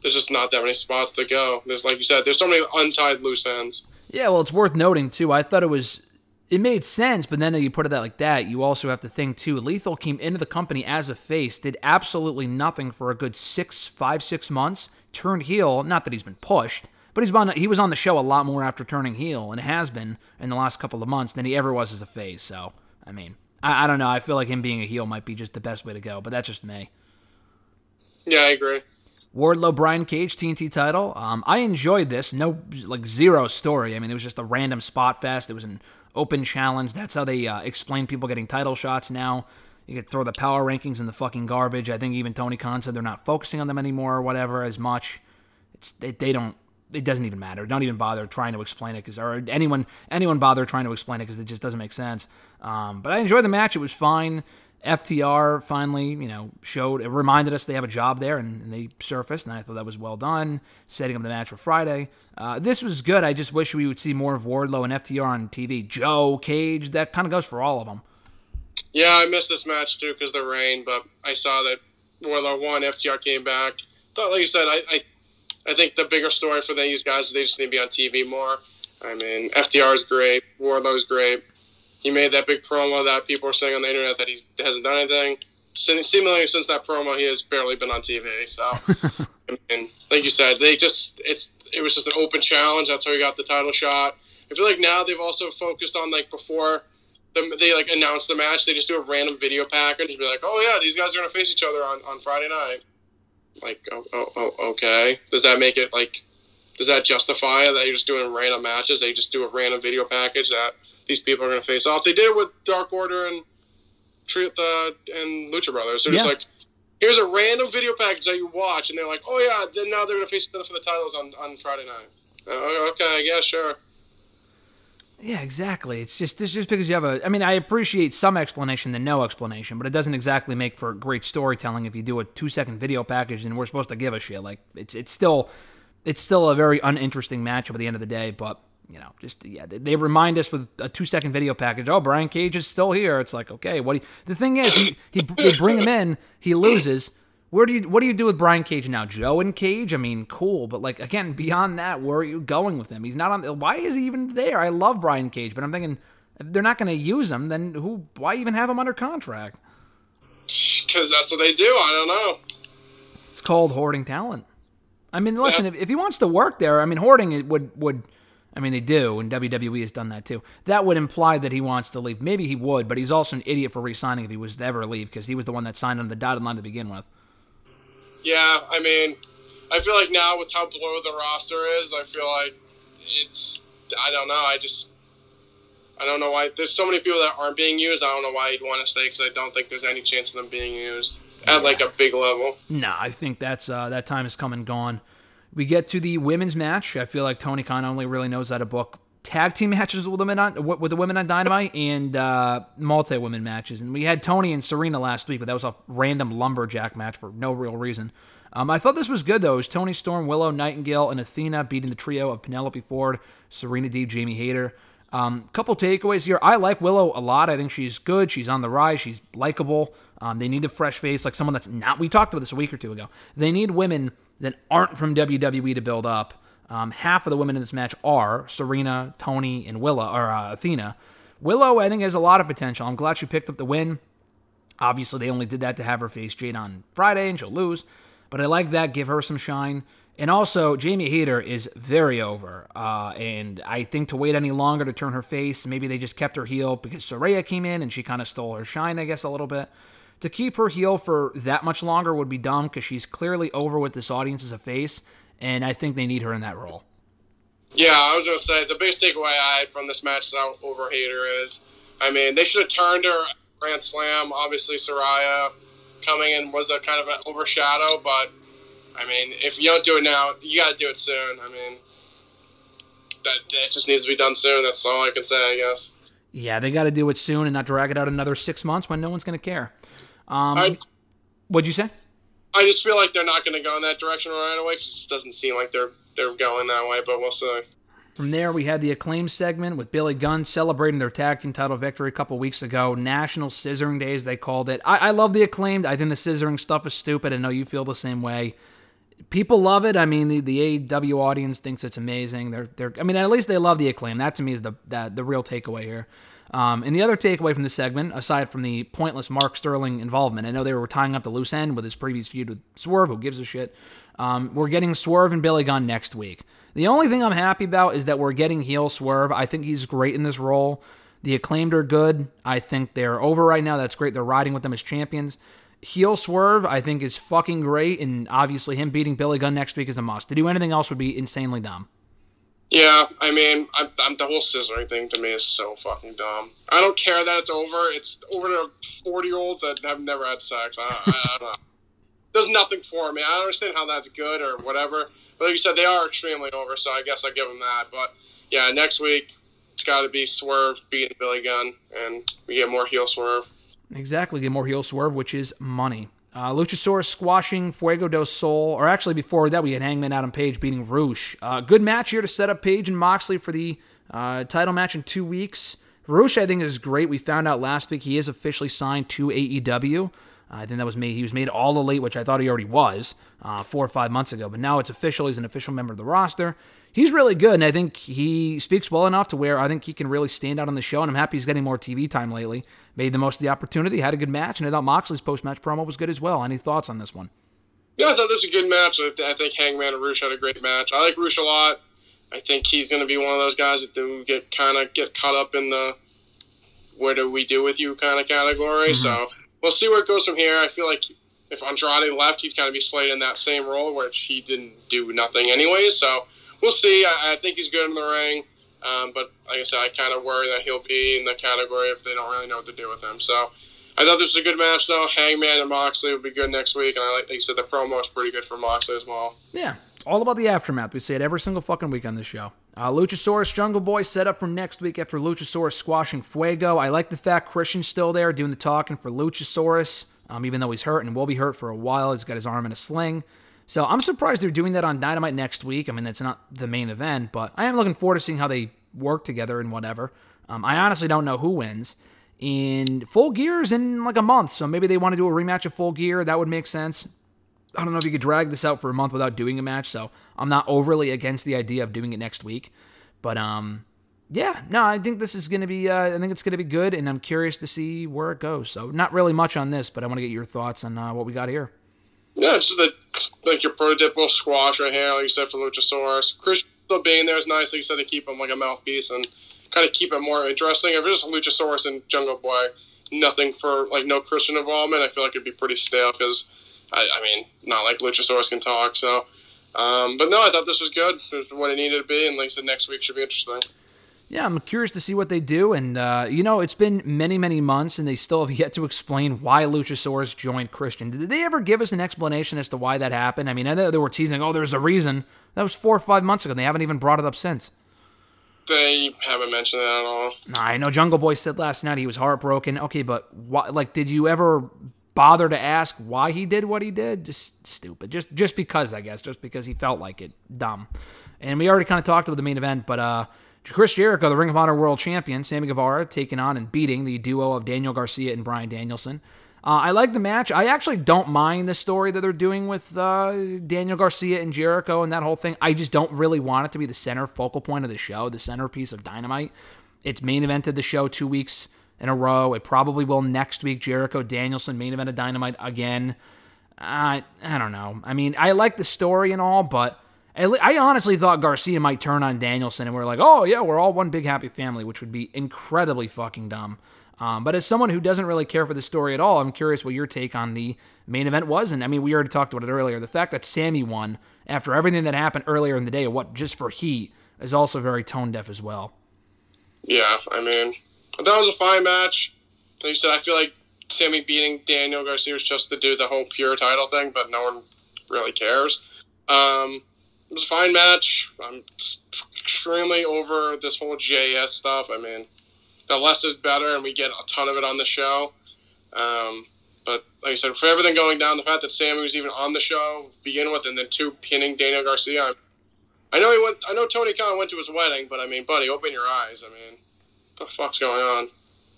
there's just not that many spots to go. There's like you said, there's so many untied loose ends. Yeah, well, it's worth noting too. I thought it was it made sense, but then you put it that like that, you also have to think too. Lethal came into the company as a face, did absolutely nothing for a good six, five, six months, turned heel. Not that he's been pushed, but he's been he was on the show a lot more after turning heel, and has been in the last couple of months than he ever was as a face. So, I mean, I, I don't know. I feel like him being a heel might be just the best way to go, but that's just me. Yeah, I agree. Wardlow Brian Cage TNT title. Um, I enjoyed this. No, like zero story. I mean, it was just a random spot fest. It was an open challenge. That's how they uh, explain people getting title shots now. You could throw the power rankings in the fucking garbage. I think even Tony Khan said they're not focusing on them anymore or whatever as much. It's they, they don't. It doesn't even matter. Don't even bother trying to explain it because or anyone anyone bother trying to explain it because it just doesn't make sense. Um, but I enjoyed the match. It was fine. FTR finally, you know, showed it reminded us they have a job there, and, and they surfaced, and I thought that was well done, setting up the match for Friday. Uh, this was good. I just wish we would see more of Wardlow and FTR on TV. Joe Cage, that kind of goes for all of them. Yeah, I missed this match too because the rain, but I saw that Wardlow won. FTR came back. Thought, like you said, I, I, I think the bigger story for these guys is they just need to be on TV more. I mean, FTR is great. Wardlow's great. He made that big promo that people are saying on the internet that he hasn't done anything. Seemingly, since that promo, he has barely been on TV. So, I mean, like you said, they just it's it was just an open challenge. That's how he got the title shot. I feel like now they've also focused on like before the, they like announce the match. They just do a random video package and be like, "Oh yeah, these guys are gonna face each other on, on Friday night." Like, oh, oh, oh, okay. Does that make it like? Does that justify that you're just doing random matches? They just do a random video package that these people are gonna face off. They did it with Dark Order and Treat the and Lucha Brothers. They're Yeah. just like, here's a random video package that you watch, and they're like, oh yeah, then now they're gonna face each other for the titles on on Friday night. Uh, okay, yeah, sure. Yeah, exactly. It's just it's just because you have a. I mean, I appreciate some explanation than no explanation, but it doesn't exactly make for great storytelling if you do a two second video package and we're supposed to give a shit. Like it's it's still it's still a very uninteresting matchup at the end of the day. But you know, just yeah, they, they remind us with a two second video package. Oh, Brian Cage is still here. It's like okay, what? Do you, the thing is, he, he they bring him in, he loses. Where do you what do you do with Brian Cage now? Joe and Cage? I mean, cool, but like again, beyond that, where are you going with him? He's not on. Why is he even there? I love Brian Cage, but I'm thinking if they're not going to use him, then who? Why even have him under contract? Because that's what they do. I don't know. It's called hoarding talent. I mean, listen, if, if he wants to work there, I mean, hoarding it would would. I mean, they do, and WWE has done that too. That would imply that he wants to leave. Maybe he would, but he's also an idiot for re-signing if he was to ever leave because he was the one that signed on the dotted line to begin with. Yeah, I mean, I feel like now with how below the roster is, I feel like it's. I don't know. I just. I don't know why. There's so many people that aren't being used. I don't know why you'd want to stay because I don't think there's any chance of them being used at like a big level. Nah, I think that's uh, that time is come and gone. We get to the women's match. I feel like Tony Khan only really knows how to book tag team matches with women on with the women on Dynamite and uh, multi women matches. And we had Toni and Serena last week, but that was a random lumberjack match for no real reason. Um, I thought this was good though. It was Toni Storm, Willow Nightingale, and Athena beating the trio of Penelope Ford, Serena Deeb, Jamie Hayter. Um, couple takeaways here. I like Willow a lot. I think she's good. She's on the rise. She's likable. Um, they need a fresh face, like someone that's not. We talked about this a week or two ago. They need women that aren't from WWE to build up. Um, half of the women in this match are Serena, Toni, and Willow or uh, Athena. Willow, I think, has a lot of potential. I'm glad she picked up the win. Obviously, they only did that to have her face Jade on Friday, and she'll lose. But I like that. Give her some shine. And also, Jamie Hayter is very over. Uh, and I think to wait any longer to turn her face, maybe they just kept her heel because Saraya came in and she kind of stole her shine, I guess, a little bit. To keep her heel for that much longer would be dumb because she's clearly over with this audience as a face. And I think they need her in that role. Yeah, I was gonna say the biggest takeaway I had from this match is how over Hayter is. I mean, they should have turned her Grand Slam. Obviously, Saraya coming in was a kind of an overshadow, but I mean, if you don't do it now, you got to do it soon. I mean, that that just needs to be done soon. That's all I can say, I guess. Yeah, they got to do it soon and not drag it out another six months when no one's going to care. Um, I what'd you say? I just feel like they're not going to go in that direction right away. 'cause it just doesn't seem like they're they're going that way. But we'll see. From there, we had the acclaim segment with Billy Gunn celebrating their tag team title victory a couple weeks ago. National Scissoring Days, they called it. I, I love the acclaimed. I think the scissoring stuff is stupid. I know you feel the same way. People love it. I mean, the, the AEW audience thinks it's amazing. They're, they're. I mean, at least they love the acclaim. That to me is the the, the real takeaway here. Um, and the other takeaway from this segment, aside from the pointless Mark Sterling involvement, I know they were tying up the loose end with his previous feud with Swerve. Who gives a shit? Um, we're getting Swerve and Billy Gunn next week. The only thing I'm happy about is that we're getting heel Swerve. I think he's great in this role. The acclaimed are good. I think they're over right now. That's great. They're riding with them as champions. Heel Swerve, I think, is fucking great, and obviously him beating Billy Gunn next week is a must. To do anything else would be insanely dumb. Yeah, I mean, I'm, I'm, the whole scissoring thing to me is so fucking dumb. I don't care that it's over. It's over to 40 year olds that have never had sex. I, I, I. There's nothing for me. I don't understand how that's good or whatever. But like you said, they are extremely over, so I guess I give them that. But yeah, next week it's got to be Swerve beating Billy Gunn, and we get more heel Swerve. Exactly, get more heel swerve, which is money. Uh, Luchasaurus squashing Fuego del Sol, or actually before that, we had Hangman Adam Page beating Rush. Uh, good match here to set up Page and Moxley for the uh, title match in two weeks. Rush, I think, is great. We found out last week he is officially signed to AEW. I think that was made. He was made all elite, which I thought he already was uh, four or five months ago. But now it's official. He's an official member of the roster. He's really good, and I think he speaks well enough to where I think he can really stand out on the show. And I'm happy he's getting more TV time lately. Made the most of the opportunity, had a good match, and I thought Moxley's post match promo was good as well. Any thoughts on this one? Yeah, I thought this was a good match. I, th- I think Hangman and Rush had a great match. I like Rush a lot. I think he's going to be one of those guys that do get kind of get caught up in the what do we do with you kind of category. So we'll see where it goes from here. I feel like if Andrade left, he'd kind of be slated in that same role, which he didn't do nothing anyway. So we'll see. I, I think he's good in the ring. Um, but like I said, I kind of worry that he'll be in the category if they don't really know what to do with him. So I thought this was a good match, though. Hangman and Moxley will be good next week, and I like, like you said, the promo is pretty good for Moxley as well. Yeah, all about the aftermath. We say it every single fucking week on this show. Uh, Luchasaurus Jungle Boy set up for next week after Luchasaurus squashing Fuego. I like the fact Christian's still there doing the talking for Luchasaurus, um, even though he's hurt and will be hurt for a while. He's got his arm in a sling. So I'm surprised they're doing that on Dynamite next week. I mean, that's not the main event, but I am looking forward to seeing how they work together and whatever. Um, I honestly don't know who wins. In Full Gear's in like a month, so maybe they want to do a rematch of Full Gear. That would make sense. I don't know if you could drag this out for a month without doing a match, so I'm not overly against the idea of doing it next week. But um, yeah, no, I think this is gonna be. Uh, I think it's gonna be good, and I'm curious to see where it goes. So not really much on this, but I want to get your thoughts on uh, what we got here. Yeah, just the, like your prototypical squash right here, like you said, for Luchasaurus. Chris still being there is nice, like you said, to keep him like a mouthpiece and kind of keep it more interesting. If it's just Luchasaurus and Jungle Boy, nothing for, like, no Christian involvement, I feel like it'd be pretty stale because, I, I mean, not like Luchasaurus can talk, so. Um, but no, I thought this was good. It was what it needed to be, and like I said, next week should be interesting. Yeah, I'm curious to see what they do. And, uh, you know, it's been many, many months, and they still have yet to explain why Luchasaurus joined Christian. Did they ever give us an explanation as to why that happened? I mean, I know they were teasing, oh, there's a reason. That was four or five months ago, and they haven't even brought it up since. They haven't mentioned that at all. Nah, I know Jungle Boy said last night he was heartbroken. Okay, but why, like, did you ever bother to ask why he did what he did? Just stupid. Just just because, I guess. Just because he felt like it. Dumb. And we already kind of talked about the main event, but uh, Chris Jericho, the Ring of Honor World Champion, Sammy Guevara, taking on and beating the duo of Daniel Garcia and Bryan Danielson. Uh, I like the match. I actually don't mind the story that they're doing with uh, Daniel Garcia and Jericho and that whole thing. I just don't really want it to be the center focal point of the show, the centerpiece of Dynamite. It's main evented the show two weeks in a row. It probably will next week. Jericho Danielson main event of Dynamite again. I I don't know. I mean, I like the story and all, but I, honestly thought Garcia might turn on Danielson and we're like, oh yeah, we're all one big happy family, which would be incredibly fucking dumb. Um, but as someone who doesn't really care for the story at all, I'm curious what your take on the main event was. And I mean, we already talked about it earlier. The fact that Sammy won after everything that happened earlier in the day, what just for heat, is also very tone deaf as well. Yeah, I mean, it was a fine match. Like you said, I feel like Sammy beating Daniel Garcia was just to do the whole pure title thing, but no one really cares. Um, it was a fine match. I'm extremely over this whole JS stuff. I mean, the less is better, and we get a ton of it on the show. Um, but like I said, for everything going down, the fact that Sammy was even on the show begin with, and then two pinning Daniel Garcia. I, I know he went. I know Tony Khan went to his wedding, but I mean, buddy, open your eyes. I mean, what the fuck's going on?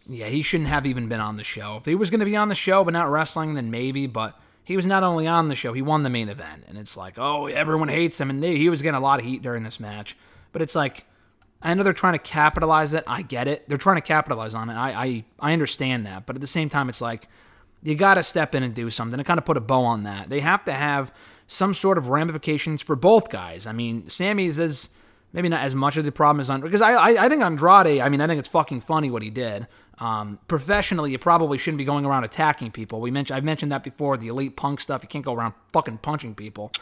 Yeah, he shouldn't have even been on the show. If he was going to be on the show but not wrestling, then maybe. But he was not only on the show, he won the main event. And it's like, oh, everyone hates him. And they, he was getting a lot of heat during this match. But it's like, I know they're trying to capitalize it. I get it. They're trying to capitalize on it. I, I, I understand that. But at the same time, it's like, you got to step in and do something and kind of put a bow on that. They have to have some sort of ramifications for both guys. I mean, Sammy's is maybe not as much of the problem as on because I, I I think Andrade. I mean, I think it's fucking funny what he did. Um, professionally, you probably shouldn't be going around attacking people. We mentioned I've mentioned that before. The elite punk stuff. You can't go around fucking punching people.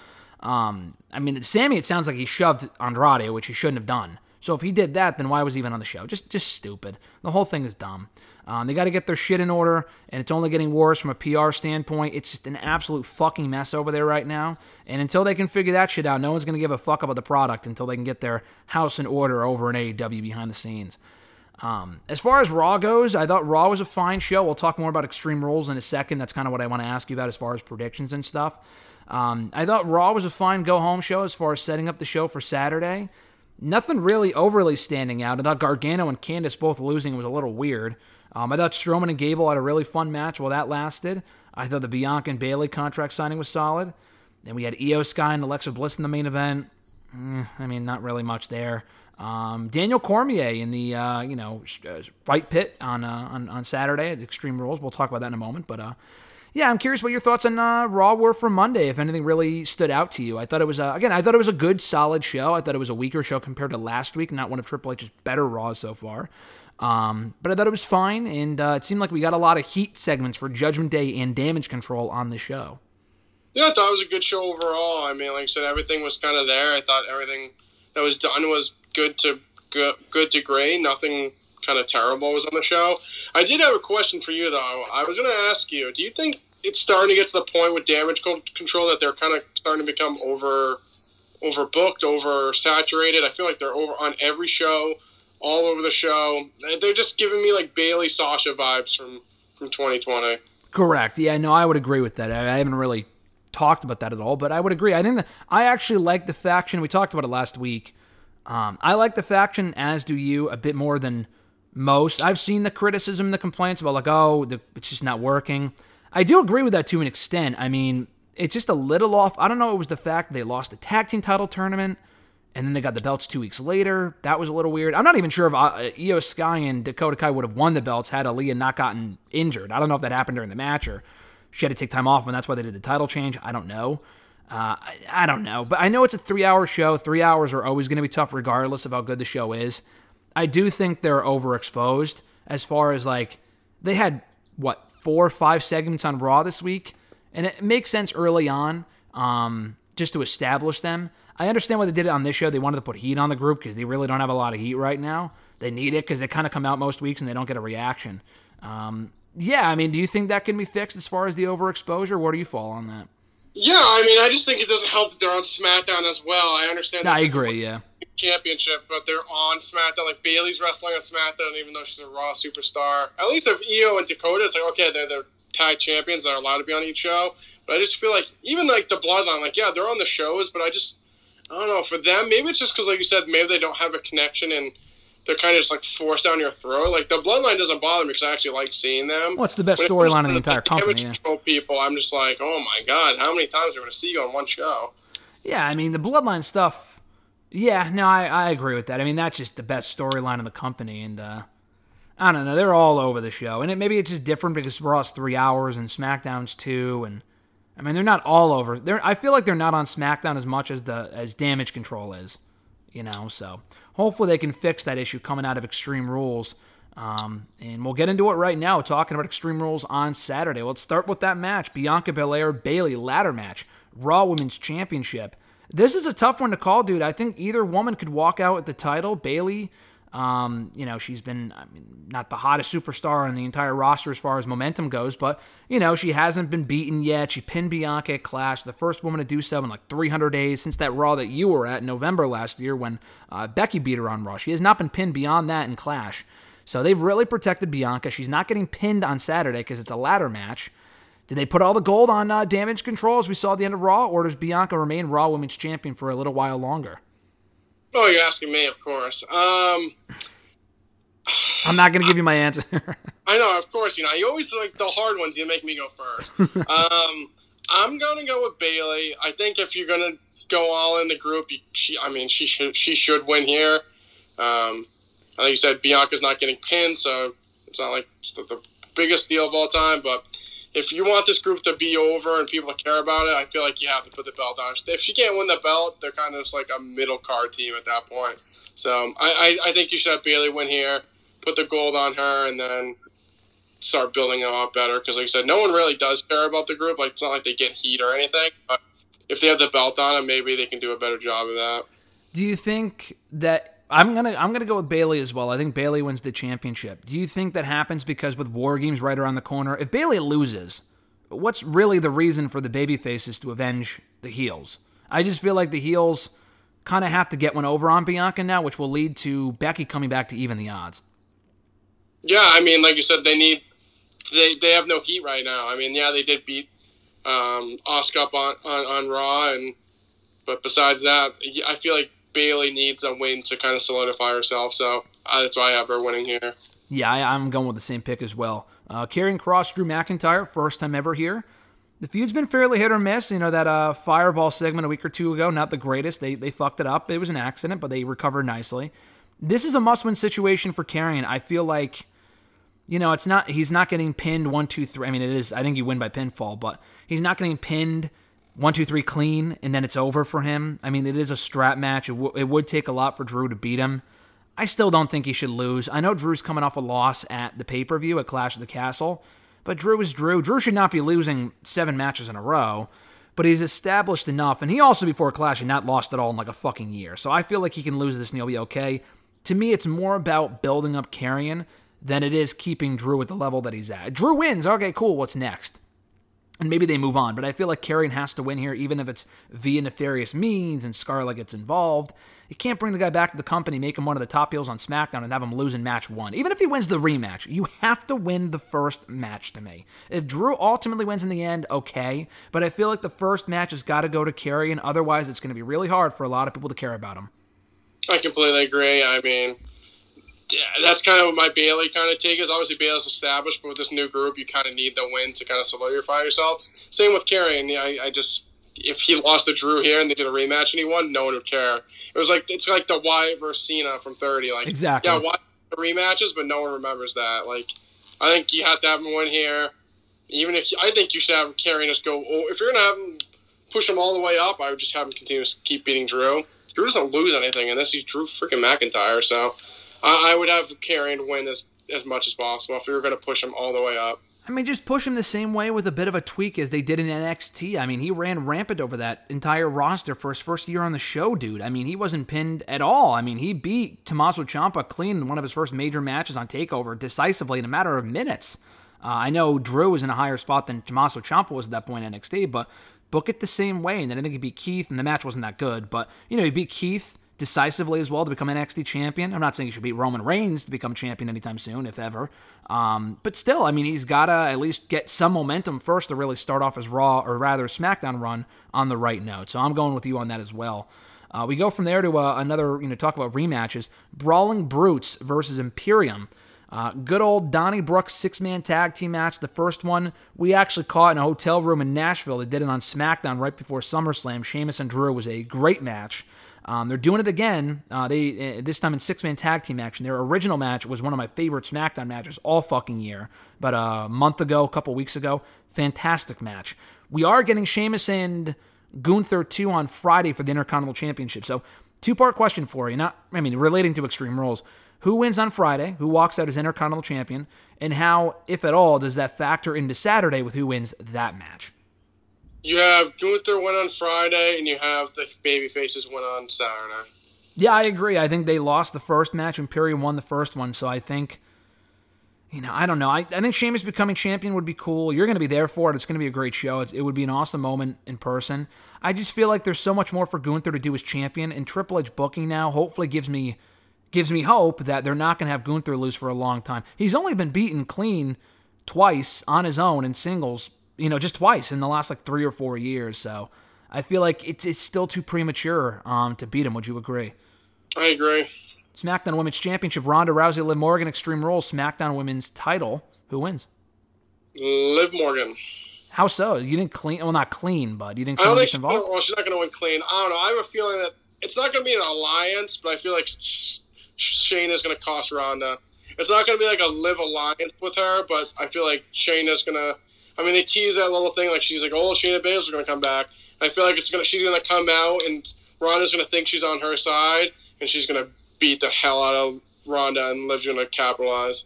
Um, I mean, Sammy. It sounds like he shoved Andrade, which he shouldn't have done. So if he did that, then why was he even on the show? Just just stupid. The whole thing is dumb. Um, they got to get their shit in order, and it's only getting worse from a PR standpoint. It's just an absolute fucking mess over there right now. And until they can figure that shit out, no one's going to give a fuck about the product until they can get their house in order over in AEW behind the scenes. Um, as far as Raw goes, I thought Raw was a fine show. We'll talk more about Extreme Rules in a second. That's kind of what I want to ask you about as far as predictions and stuff. Um, I thought Raw was a fine go home show as far as setting up the show for Saturday. Nothing really overly standing out. I thought Gargano and Candice both losing was a little weird. Um, I thought Strowman and Gable had a really fun match while that lasted. I thought the Bianca and Bayley contract signing was solid. Then we had Iyo Sky and Alexa Bliss in the main event. Eh, I mean, not really much there. Um, Daniel Cormier in the uh, you know uh, fight pit on, uh, on on Saturday at Extreme Rules. We'll talk about that in a moment. But uh, yeah, I'm curious what your thoughts on uh, Raw were for Monday. If anything really stood out to you, I thought it was uh, again. I thought it was a good, solid show. I thought it was a weaker show compared to last week. Not one of Triple H's better Raws so far. Um, but I thought it was fine, and uh, it seemed like we got a lot of heat segments for Judgment Day and Damage Control on the show. Yeah, I thought it was a good show overall. I mean, like I said, everything was kind of there. I thought everything that was done was good to good, good to great. Nothing kind of terrible was on the show. I did have a question for you though. I was going to ask you: Do you think it's starting to get to the point with damage control that they're kind of starting to become over overbooked, oversaturated? I feel like they're over on every show, all over the show. They're just giving me like Bayley Sasha vibes from from 2020. Correct. Yeah, no, I would agree with that. I, I haven't really talked about that at all, but I would agree. I think that I actually like the faction. We talked about it last week. Um, I like the faction, as do you, a bit more than most. I've seen the criticism the complaints about like, oh, the, it's just not working. I do agree with that to an extent. I mean, it's just a little off. I don't know. It was the fact they lost the tag team title tournament, and then they got the belts two weeks later. That was a little weird. I'm not even sure if uh, Iyo Sky and Dakota Kai would have won the belts had Aliyah not gotten injured. I don't know if that happened during the match or she had to take time off, and that's why they did the title change. I don't know. Uh, I, I don't know, but I know it's a three-hour show. Three hours are always going to be tough, regardless of how good the show is. I do think they're overexposed as far as like they had what four or five segments on Raw this week, and it makes sense early on, um, just to establish them. I understand why they did it on this show. They wanted to put heat on the group because they really don't have a lot of heat right now. They need it because they kind of come out most weeks and they don't get a reaction. Um, yeah, I mean, do you think that can be fixed as far as the overexposure? Where do you fall on that? Yeah, I mean, I just think it doesn't help that they're on SmackDown as well. I understand. No, I agree. Yeah. Championship, but they're on SmackDown. Like Bayley's wrestling on SmackDown, even though she's a Raw superstar. At least if Iyo and Dakota, it's like okay, they're the tag champions that are allowed to be on each show. But I just feel like even like the Bloodline, like yeah, they're on the shows, but I just I don't know for them. Maybe it's just because like you said, maybe they don't have a connection and they're kind of just like forced down your throat. Like the Bloodline doesn't bother me because I actually like seeing them. Well, the best When it comes storyline in the entire company, yeah. control people, I'm just like, oh my god, how many times are we going to see you on one show? Yeah, I mean the bloodline stuff. Yeah, no, I, I agree with that. I mean that's just the best storyline in the company, and uh, I don't know, they're all over the show, and it, maybe it's just different because Raw's three hours and SmackDown's two, and I mean they're not all over. They're I feel like they're not on SmackDown as much as the as Damage Control is, you know. So hopefully they can fix that issue coming out of Extreme Rules. Um, and we'll get into it right now, talking about Extreme Rules on Saturday. Let's start with that match Bianca Belair Bayley ladder match, Raw Women's Championship. This is a tough one to call, dude. I think either woman could walk out with the title. Bayley, um, you know, she's been I mean, not the hottest superstar on the entire roster as far as momentum goes, but you know, she hasn't been beaten yet. She pinned Bianca at Clash, the first woman to do so in like 300 days since that Raw that you were at in November last year when uh, Becky beat her on Raw. She has not been pinned beyond that in Clash. So they've really protected Bianca. She's not getting pinned on Saturday because it's a ladder match. Did they put all the gold on uh, damage control as we saw at the end of Raw, or does Bianca remain Raw Women's Champion for a little while longer? Oh, you're asking me, of course. Um, I'm not going to give you my answer. I know, of course. You know, you always like the hard ones. You make me go first. um, I'm going to go with Bayley. I think if you're going to go all in the group, you, she, I mean, she should she should win here. Um, I think you said Bianca's not getting pinned, so it's not like it's the, the biggest deal of all time. But if you want this group to be over and people care about it, I feel like you have to put the belt on. If she can't win the belt, they're kind of just like a middle card team at that point. So I, I, I think you should have Bayley win here, put the gold on her, and then start building it up better. Because like I said, no one really does care about the group. Like it's not like they get heat or anything. But if they have the belt on them, maybe they can do a better job of that. Do you think that I'm gonna I'm gonna go with Bayley as well. I think Bayley wins the championship. Do you think that happens because with War Games right around the corner, if Bayley loses, what's really the reason for the baby faces to avenge the heels? I just feel like the heels kind of have to get one over on Bianca now, which will lead to Becky coming back to even the odds. Yeah, I mean, like you said, they need they they have no heat right now. I mean, yeah, they did beat um, Oscar on, on on Raw, and but besides that, I feel like Bayley needs a win to kind of solidify herself. So uh, that's why I have her winning here. Yeah, I, I'm going with the same pick as well. Uh, Kross, Drew McIntyre, first time ever here. The feud's been fairly hit or miss. You know that uh, Fireball segment a week or two ago, not the greatest. They they fucked it up. It was an accident, but they recovered nicely. This is a must-win situation for Karrion. I feel like you know, it's not he's not getting pinned one, two, three. I mean, it is. I think you win by pinfall, but he's not getting pinned one, two, three clean, and then it's over for him. I mean, it is a strap match. It, w- it would take a lot for Drew to beat him. I still don't think he should lose. I know Drew's coming off a loss at the pay per view at Clash of the Castle, but Drew is Drew. Drew should not be losing seven matches in a row, but he's established enough. And he also, before Clash, had not lost at all in like a fucking year. So I feel like he can lose this and he'll be okay. To me, it's more about building up Karrion than it is keeping Drew at the level that he's at. Drew wins. Okay, cool. What's next? And maybe they move on. But I feel like Karrion has to win here, even if it's via nefarious means and Scarlett gets involved. You can't bring the guy back to the company, make him one of the top heels on SmackDown, and have him lose in match one. Even if he wins the rematch, you have to win the first match to me. If Drew ultimately wins in the end, okay. But I feel like the first match has got to go to Karrion. Otherwise, it's going to be really hard for a lot of people to care about him. I completely agree. I mean, yeah, that's kind of what my Bayley kind of take is. Obviously, Bayley's established, but with this new group, you kind of need the win to kind of solidify yourself. Same with Karrion. Yeah, I, I just if he lost to Drew here and they did a rematch and he won, no one would care. It was like it's like the Wyatt versus Cena from thirty. Like Exactly. yeah, Wyatt rematches, but no one remembers that. Like I think you have to have him win here. Even if I think you should have Karrion just go. Oh, if you're gonna have him push him all the way up, I would just have him continue to keep beating Drew. Drew doesn't lose anything unless he's Drew freaking McIntyre. So I, I would have Karrion win as as much as possible if we were going to push him all the way up. I mean, just push him the same way with a bit of a tweak as they did in NXT. I mean, he ran rampant over that entire roster for his first year on the show, dude. I mean, he wasn't pinned at all. I mean, he beat Tommaso Ciampa clean in one of his first major matches on TakeOver decisively in a matter of minutes. Uh, I know Drew was in a higher spot than Tommaso Ciampa was at that point in NXT, but book it the same way. And then I think he beat Keith, and the match wasn't that good, but you know, he beat Keith decisively as well to become NXT champion. I'm not saying he should beat Roman Reigns to become champion anytime soon, if ever. Um, but still, I mean, he's got to at least get some momentum first to really start off his Raw, or rather SmackDown run on the right note. So I'm going with you on that as well. Uh, we go from there to uh, another, you know, talk about rematches. Brawling Brutes versus Imperium. Uh, good old Donnie Brooks six man tag team match. The first one we actually caught in a hotel room in Nashville. They did it on SmackDown right before SummerSlam. Sheamus and Drew was a great match. Um, they're doing it again. Uh, they uh, this time in six man tag team action. Their original match was one of my favorite SmackDown matches all fucking year. But a month ago, a couple weeks ago, fantastic match. We are getting Sheamus and Gunther two on Friday for the Intercontinental Championship. So two part question for you. Not I mean relating to Extreme Rules. Who wins on Friday? Who walks out as Intercontinental Champion? And how, if at all, does that factor into Saturday with who wins that match? You have Gunther win on Friday, and you have the baby faces win on Saturday. Yeah, I agree. I think they lost the first match. and Perry won the first one, so I think, you know, I don't know. I, I think Sheamus becoming champion would be cool. You're going to be there for it. It's going to be a great show. It's, it would be an awesome moment in person. I just feel like there's so much more for Gunther to do as champion, and Triple H booking now hopefully gives me gives me hope that they're not going to have Gunther lose for a long time. He's only been beaten clean twice on his own in singles, you know, just twice in the last like three or four years. So I feel like it's it's still too premature um, to beat him. Would you agree? I agree. SmackDown Women's Championship: Ronda Rousey, Liv Morgan, Extreme Rules. SmackDown Women's Title. Who wins? Liv Morgan. How so? You didn't clean? Well, not clean, but you think I don't think gets involved? well, she's not going to win clean. I don't know. I have a feeling that it's not going to be an alliance, but I feel like Shayna is going to cost Ronda. It's not going to be like a live alliance with her, but I feel like Shayna is going to. I mean, they tease that little thing like she's like, "Oh, Shayna Baszler's to come back." I feel like it's gonna she's to come out and Ronda's to think she's on her side, and she's to beat the hell out of Ronda, and Liv's to capitalize.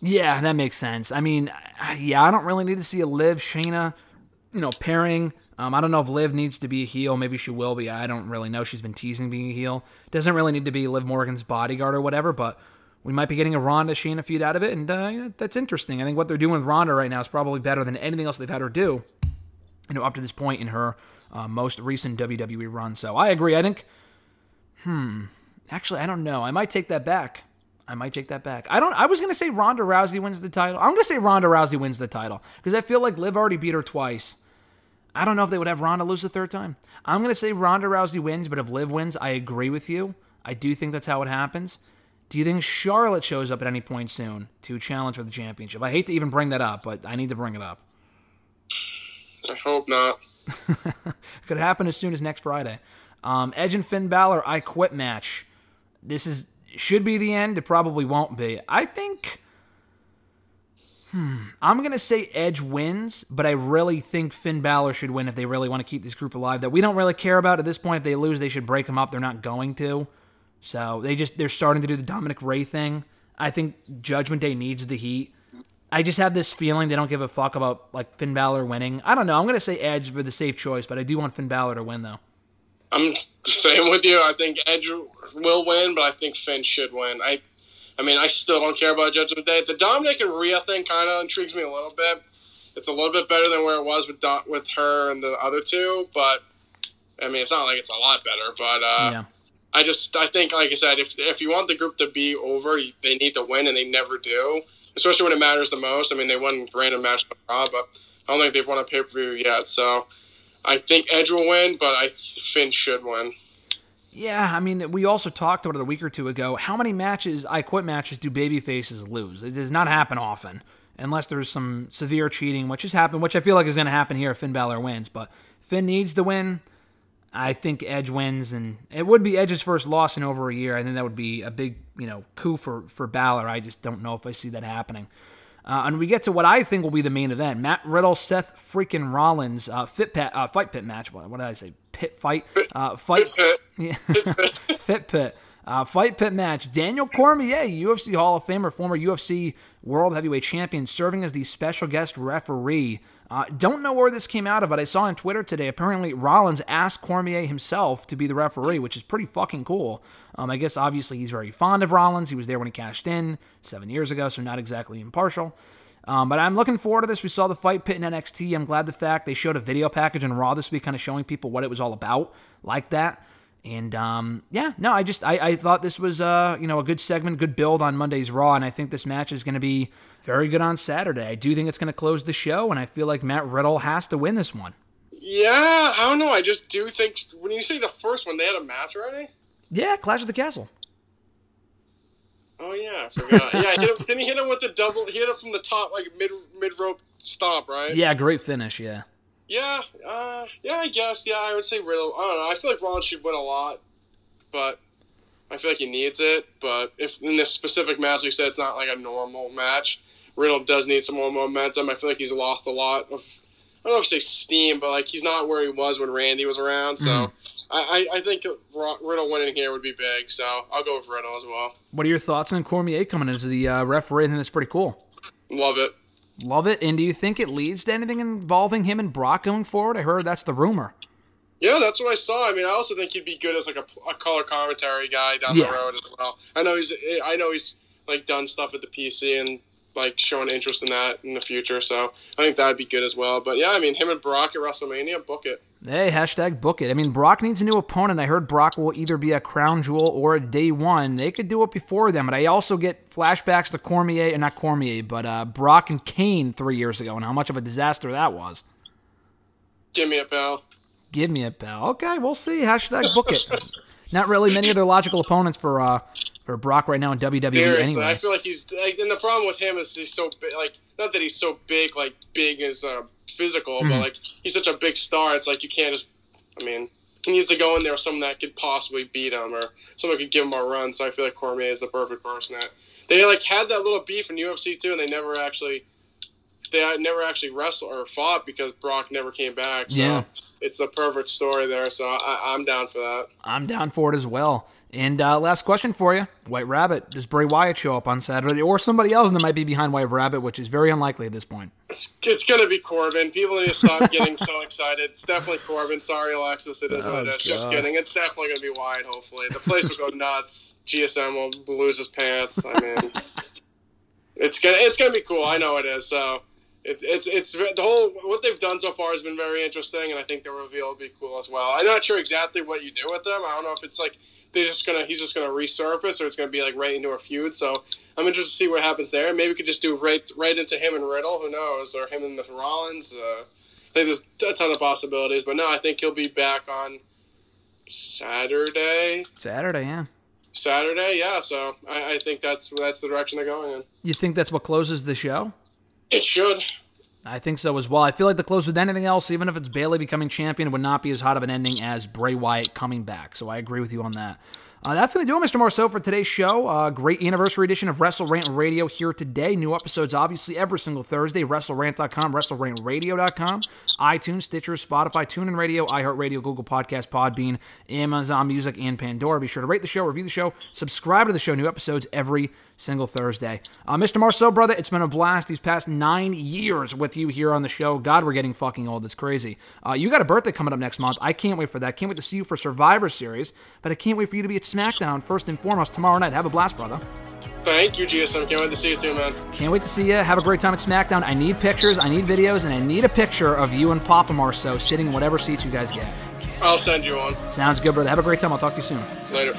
Yeah, that makes sense. I mean, yeah, I don't really need to see a Liv Shayna, you know, pairing. Um, I don't know if Liv needs to be a heel. Maybe she will be. I don't really know. She's been teasing being a heel. Doesn't really need to be Liv Morgan's bodyguard or whatever, but we might be getting a Ronda Shayna feud out of it, and uh, that's interesting. I think what they're doing with Ronda right now is probably better than anything else they've had her do, you know, up to this point in her uh, most recent WWE run. So I agree. I think, hmm, actually, I don't know. I might take that back. I might take that back. I don't. I was gonna say Ronda Rousey wins the title. I'm gonna say Ronda Rousey wins the title because I feel like Liv already beat her twice. I don't know if they would have Ronda lose the third time. I'm gonna say Ronda Rousey wins, but if Liv wins, I agree with you. I do think that's how it happens. Do you think Charlotte shows up at any point soon to challenge for the championship? I hate to even bring that up, but I need to bring it up. I hope not. Could happen as soon as next Friday. Um, Edge and Finn Balor, I quit match. This is should be the end. It probably won't be. I think. I'm gonna say Edge wins, but I really think Finn Balor should win if they really want to keep this group alive. That we don't really care about at this point. If they lose, they should break them up. They're not going to. So they just they're starting to do the Dominic Rhea thing. I think Judgment Day needs the heat. I just have this feeling they don't give a fuck about like Finn Balor winning. I don't know. I'm gonna say Edge for the safe choice, but I do want Finn Balor to win though. I'm the same with you. I think Edge will win, but I think Finn should win. I, I mean, I still don't care about Judgment Day. The Dominic and Rhea thing kind of intrigues me a little bit. It's a little bit better than where it was with with her and the other two, but I mean, it's not like it's a lot better. But uh, yeah. I just, I think, like I said, if if you want the group to be over, they need to win, and they never do. Especially when it matters the most. I mean, they won random match Raw, but I don't think they've won a pay per view yet. So I think Edge will win, but I Finn should win. Yeah, I mean, we also talked about it a week or two ago. How many matches, I quit matches, do baby faces lose? It does not happen often, unless there's some severe cheating, which has happened, which I feel like is going to happen here if Finn Balor wins. But Finn needs the win. I think Edge wins, and it would be Edge's first loss in over a year. I think that would be a big, you know, coup for for Balor. I just don't know if I see that happening. Uh, and we get to what I think will be the main event: Matt Riddle, Seth freaking Rollins, uh, fit pit, uh, fight pit match. What, what did I say? Pit fight, uh, fight, Pit. yeah. fit pit, uh, fight pit match. Daniel Cormier, UFC Hall of Famer, former UFC World Heavyweight Champion, serving as the special guest referee. Uh, don't know where this came out of, but I saw on Twitter today. Apparently, Rollins asked Cormier himself to be the referee, which is pretty fucking cool. Um, I guess obviously he's very fond of Rollins. He was there when he cashed in seven years ago, so not exactly impartial. Um, but I'm looking forward to this. We saw the fight pit in NXT. I'm glad the fact they showed a video package on Raw this week, kind of showing people what it was all about, like that. And um, yeah, no, I just I, I thought this was uh, you know a good segment, good build on Monday's Raw, and I think this match is going to be very good on Saturday. I do think it's going to close the show, and I feel like Matt Riddle has to win this one. Yeah, I don't know. I just do think when you say the first one, they had a match already. Yeah, Clash of the Castle. Oh yeah, I forgot. yeah, hit him, didn't he hit him with the double? He hit him from the top, like mid mid rope stomp, right? Yeah, great finish. Yeah. Yeah, uh, yeah, I guess. Yeah, I would say Riddle. I don't know. I feel like Rollins should win a lot, but I feel like he needs it. But if in this specific match, like you said, it's not like a normal match. Riddle does need some more momentum. I feel like he's lost a lot of. I don't know if you say steam, but like he's not where he was when Randy was around. So I, I, I think Riddle winning here would be big. So I'll go with Riddle as well. What are your thoughts on Cormier coming as the uh, referee? I think that's pretty cool. Love it. Love it. And do you think it leads to anything involving him and Brock going forward? I heard that's the rumor. Yeah, that's what I saw. I mean, I also think he'd be good as like a, a color commentary guy down Yeah. the road as well. I know he's I know he's like done stuff at the PC and like showing interest in that in the future. So I think that'd be good as well. But yeah, I mean, him and Brock at WrestleMania, book it. Hey, hashtag book it. I mean, Brock needs a new opponent. I heard Brock will either be a crown jewel or a day one. They could do it before them, but I also get flashbacks to Cormier, and not Cormier, but uh, Brock and Cain three years ago, and how much of a disaster that was. Give me a bell. Give me a bell. Okay, we'll see. Hashtag book it. not really many other logical opponents for uh, for Brock right now in WWE Seriously, anyway. I feel like he's like, and the problem with him is he's so big. Like, not that he's so big, like big as uh, physical, Mm-hmm. but like he's such a big star. It's like you can't just. I mean, he needs to go in there with someone that could possibly beat him, or someone could give him a run. So I feel like Cormier is the perfect person. That they like had that little beef in UFC too, and they never actually. They never actually wrestled or fought because Brock never came back. So Yeah. it's the perfect story there. So I, I'm down for that. I'm down for it as well. And uh, last question for you White Rabbit. Does Bray Wyatt show up on Saturday or somebody else and that might be behind White Rabbit, which is very unlikely at this point? It's, it's going to be Corbin. People need to stop getting so excited. It's definitely Corbin. Sorry, Alexis. It is what it Oh. Just kidding. It's definitely going to be Wyatt, hopefully. The place will go nuts. GSM will lose his pants. I mean, it's going to it's gonna be cool. I know it is. So. It's, it's it's the whole what they've done so far has been very interesting, and I think the reveal will be cool as well. I'm not sure exactly what you do with them. I don't know if it's like they're just gonna he's just gonna resurface, or it's gonna be like right into a feud. So I'm interested to see what happens there. Maybe we could just do right right into him and Riddle. Who knows? Or him and the Rollins. Uh, I think there's a ton of possibilities. But no, I think he'll be back on Saturday. Saturday, yeah. Saturday, yeah. So I, I think that's that's the direction they're going in. You think that's what closes the show? It should. I think so as well. I feel like the close with anything else, even if it's Bailey becoming champion, would not be as hot of an ending as Bray Wyatt coming back. So I agree with you on that. Uh, that's going to do it, Mr. Marceau, for today's show. Uh, great anniversary edition of Wrestle Rant Radio here today. New episodes, obviously, every single Thursday. WrestleRant.com, WrestleRantRadio.com, iTunes, Stitcher, Spotify, TuneIn Radio, iHeartRadio, Google Podcast, Podbean, Amazon Music, and Pandora. Be sure to rate the show, review the show, subscribe to the show. New episodes every single Thursday. Uh, Mr. Marceau, brother, it's been a blast these past nine years with you here on the show. God, we're getting fucking old. It's crazy. Uh, you got a birthday coming up next month. I can't wait for that. Can't wait to see you for Survivor Series, but I can't wait for you to be at SmackDown first and foremost tomorrow night. Have a blast, brother. Thank you, GSM. Can't wait to see you too, man. Can't wait to see you. Have a great time at SmackDown. I need pictures, I need videos, and I need a picture of you and Papa Marceau sitting in whatever seats you guys get. I'll send you one Sounds good, brother. Have a great time. I'll talk to you soon. later.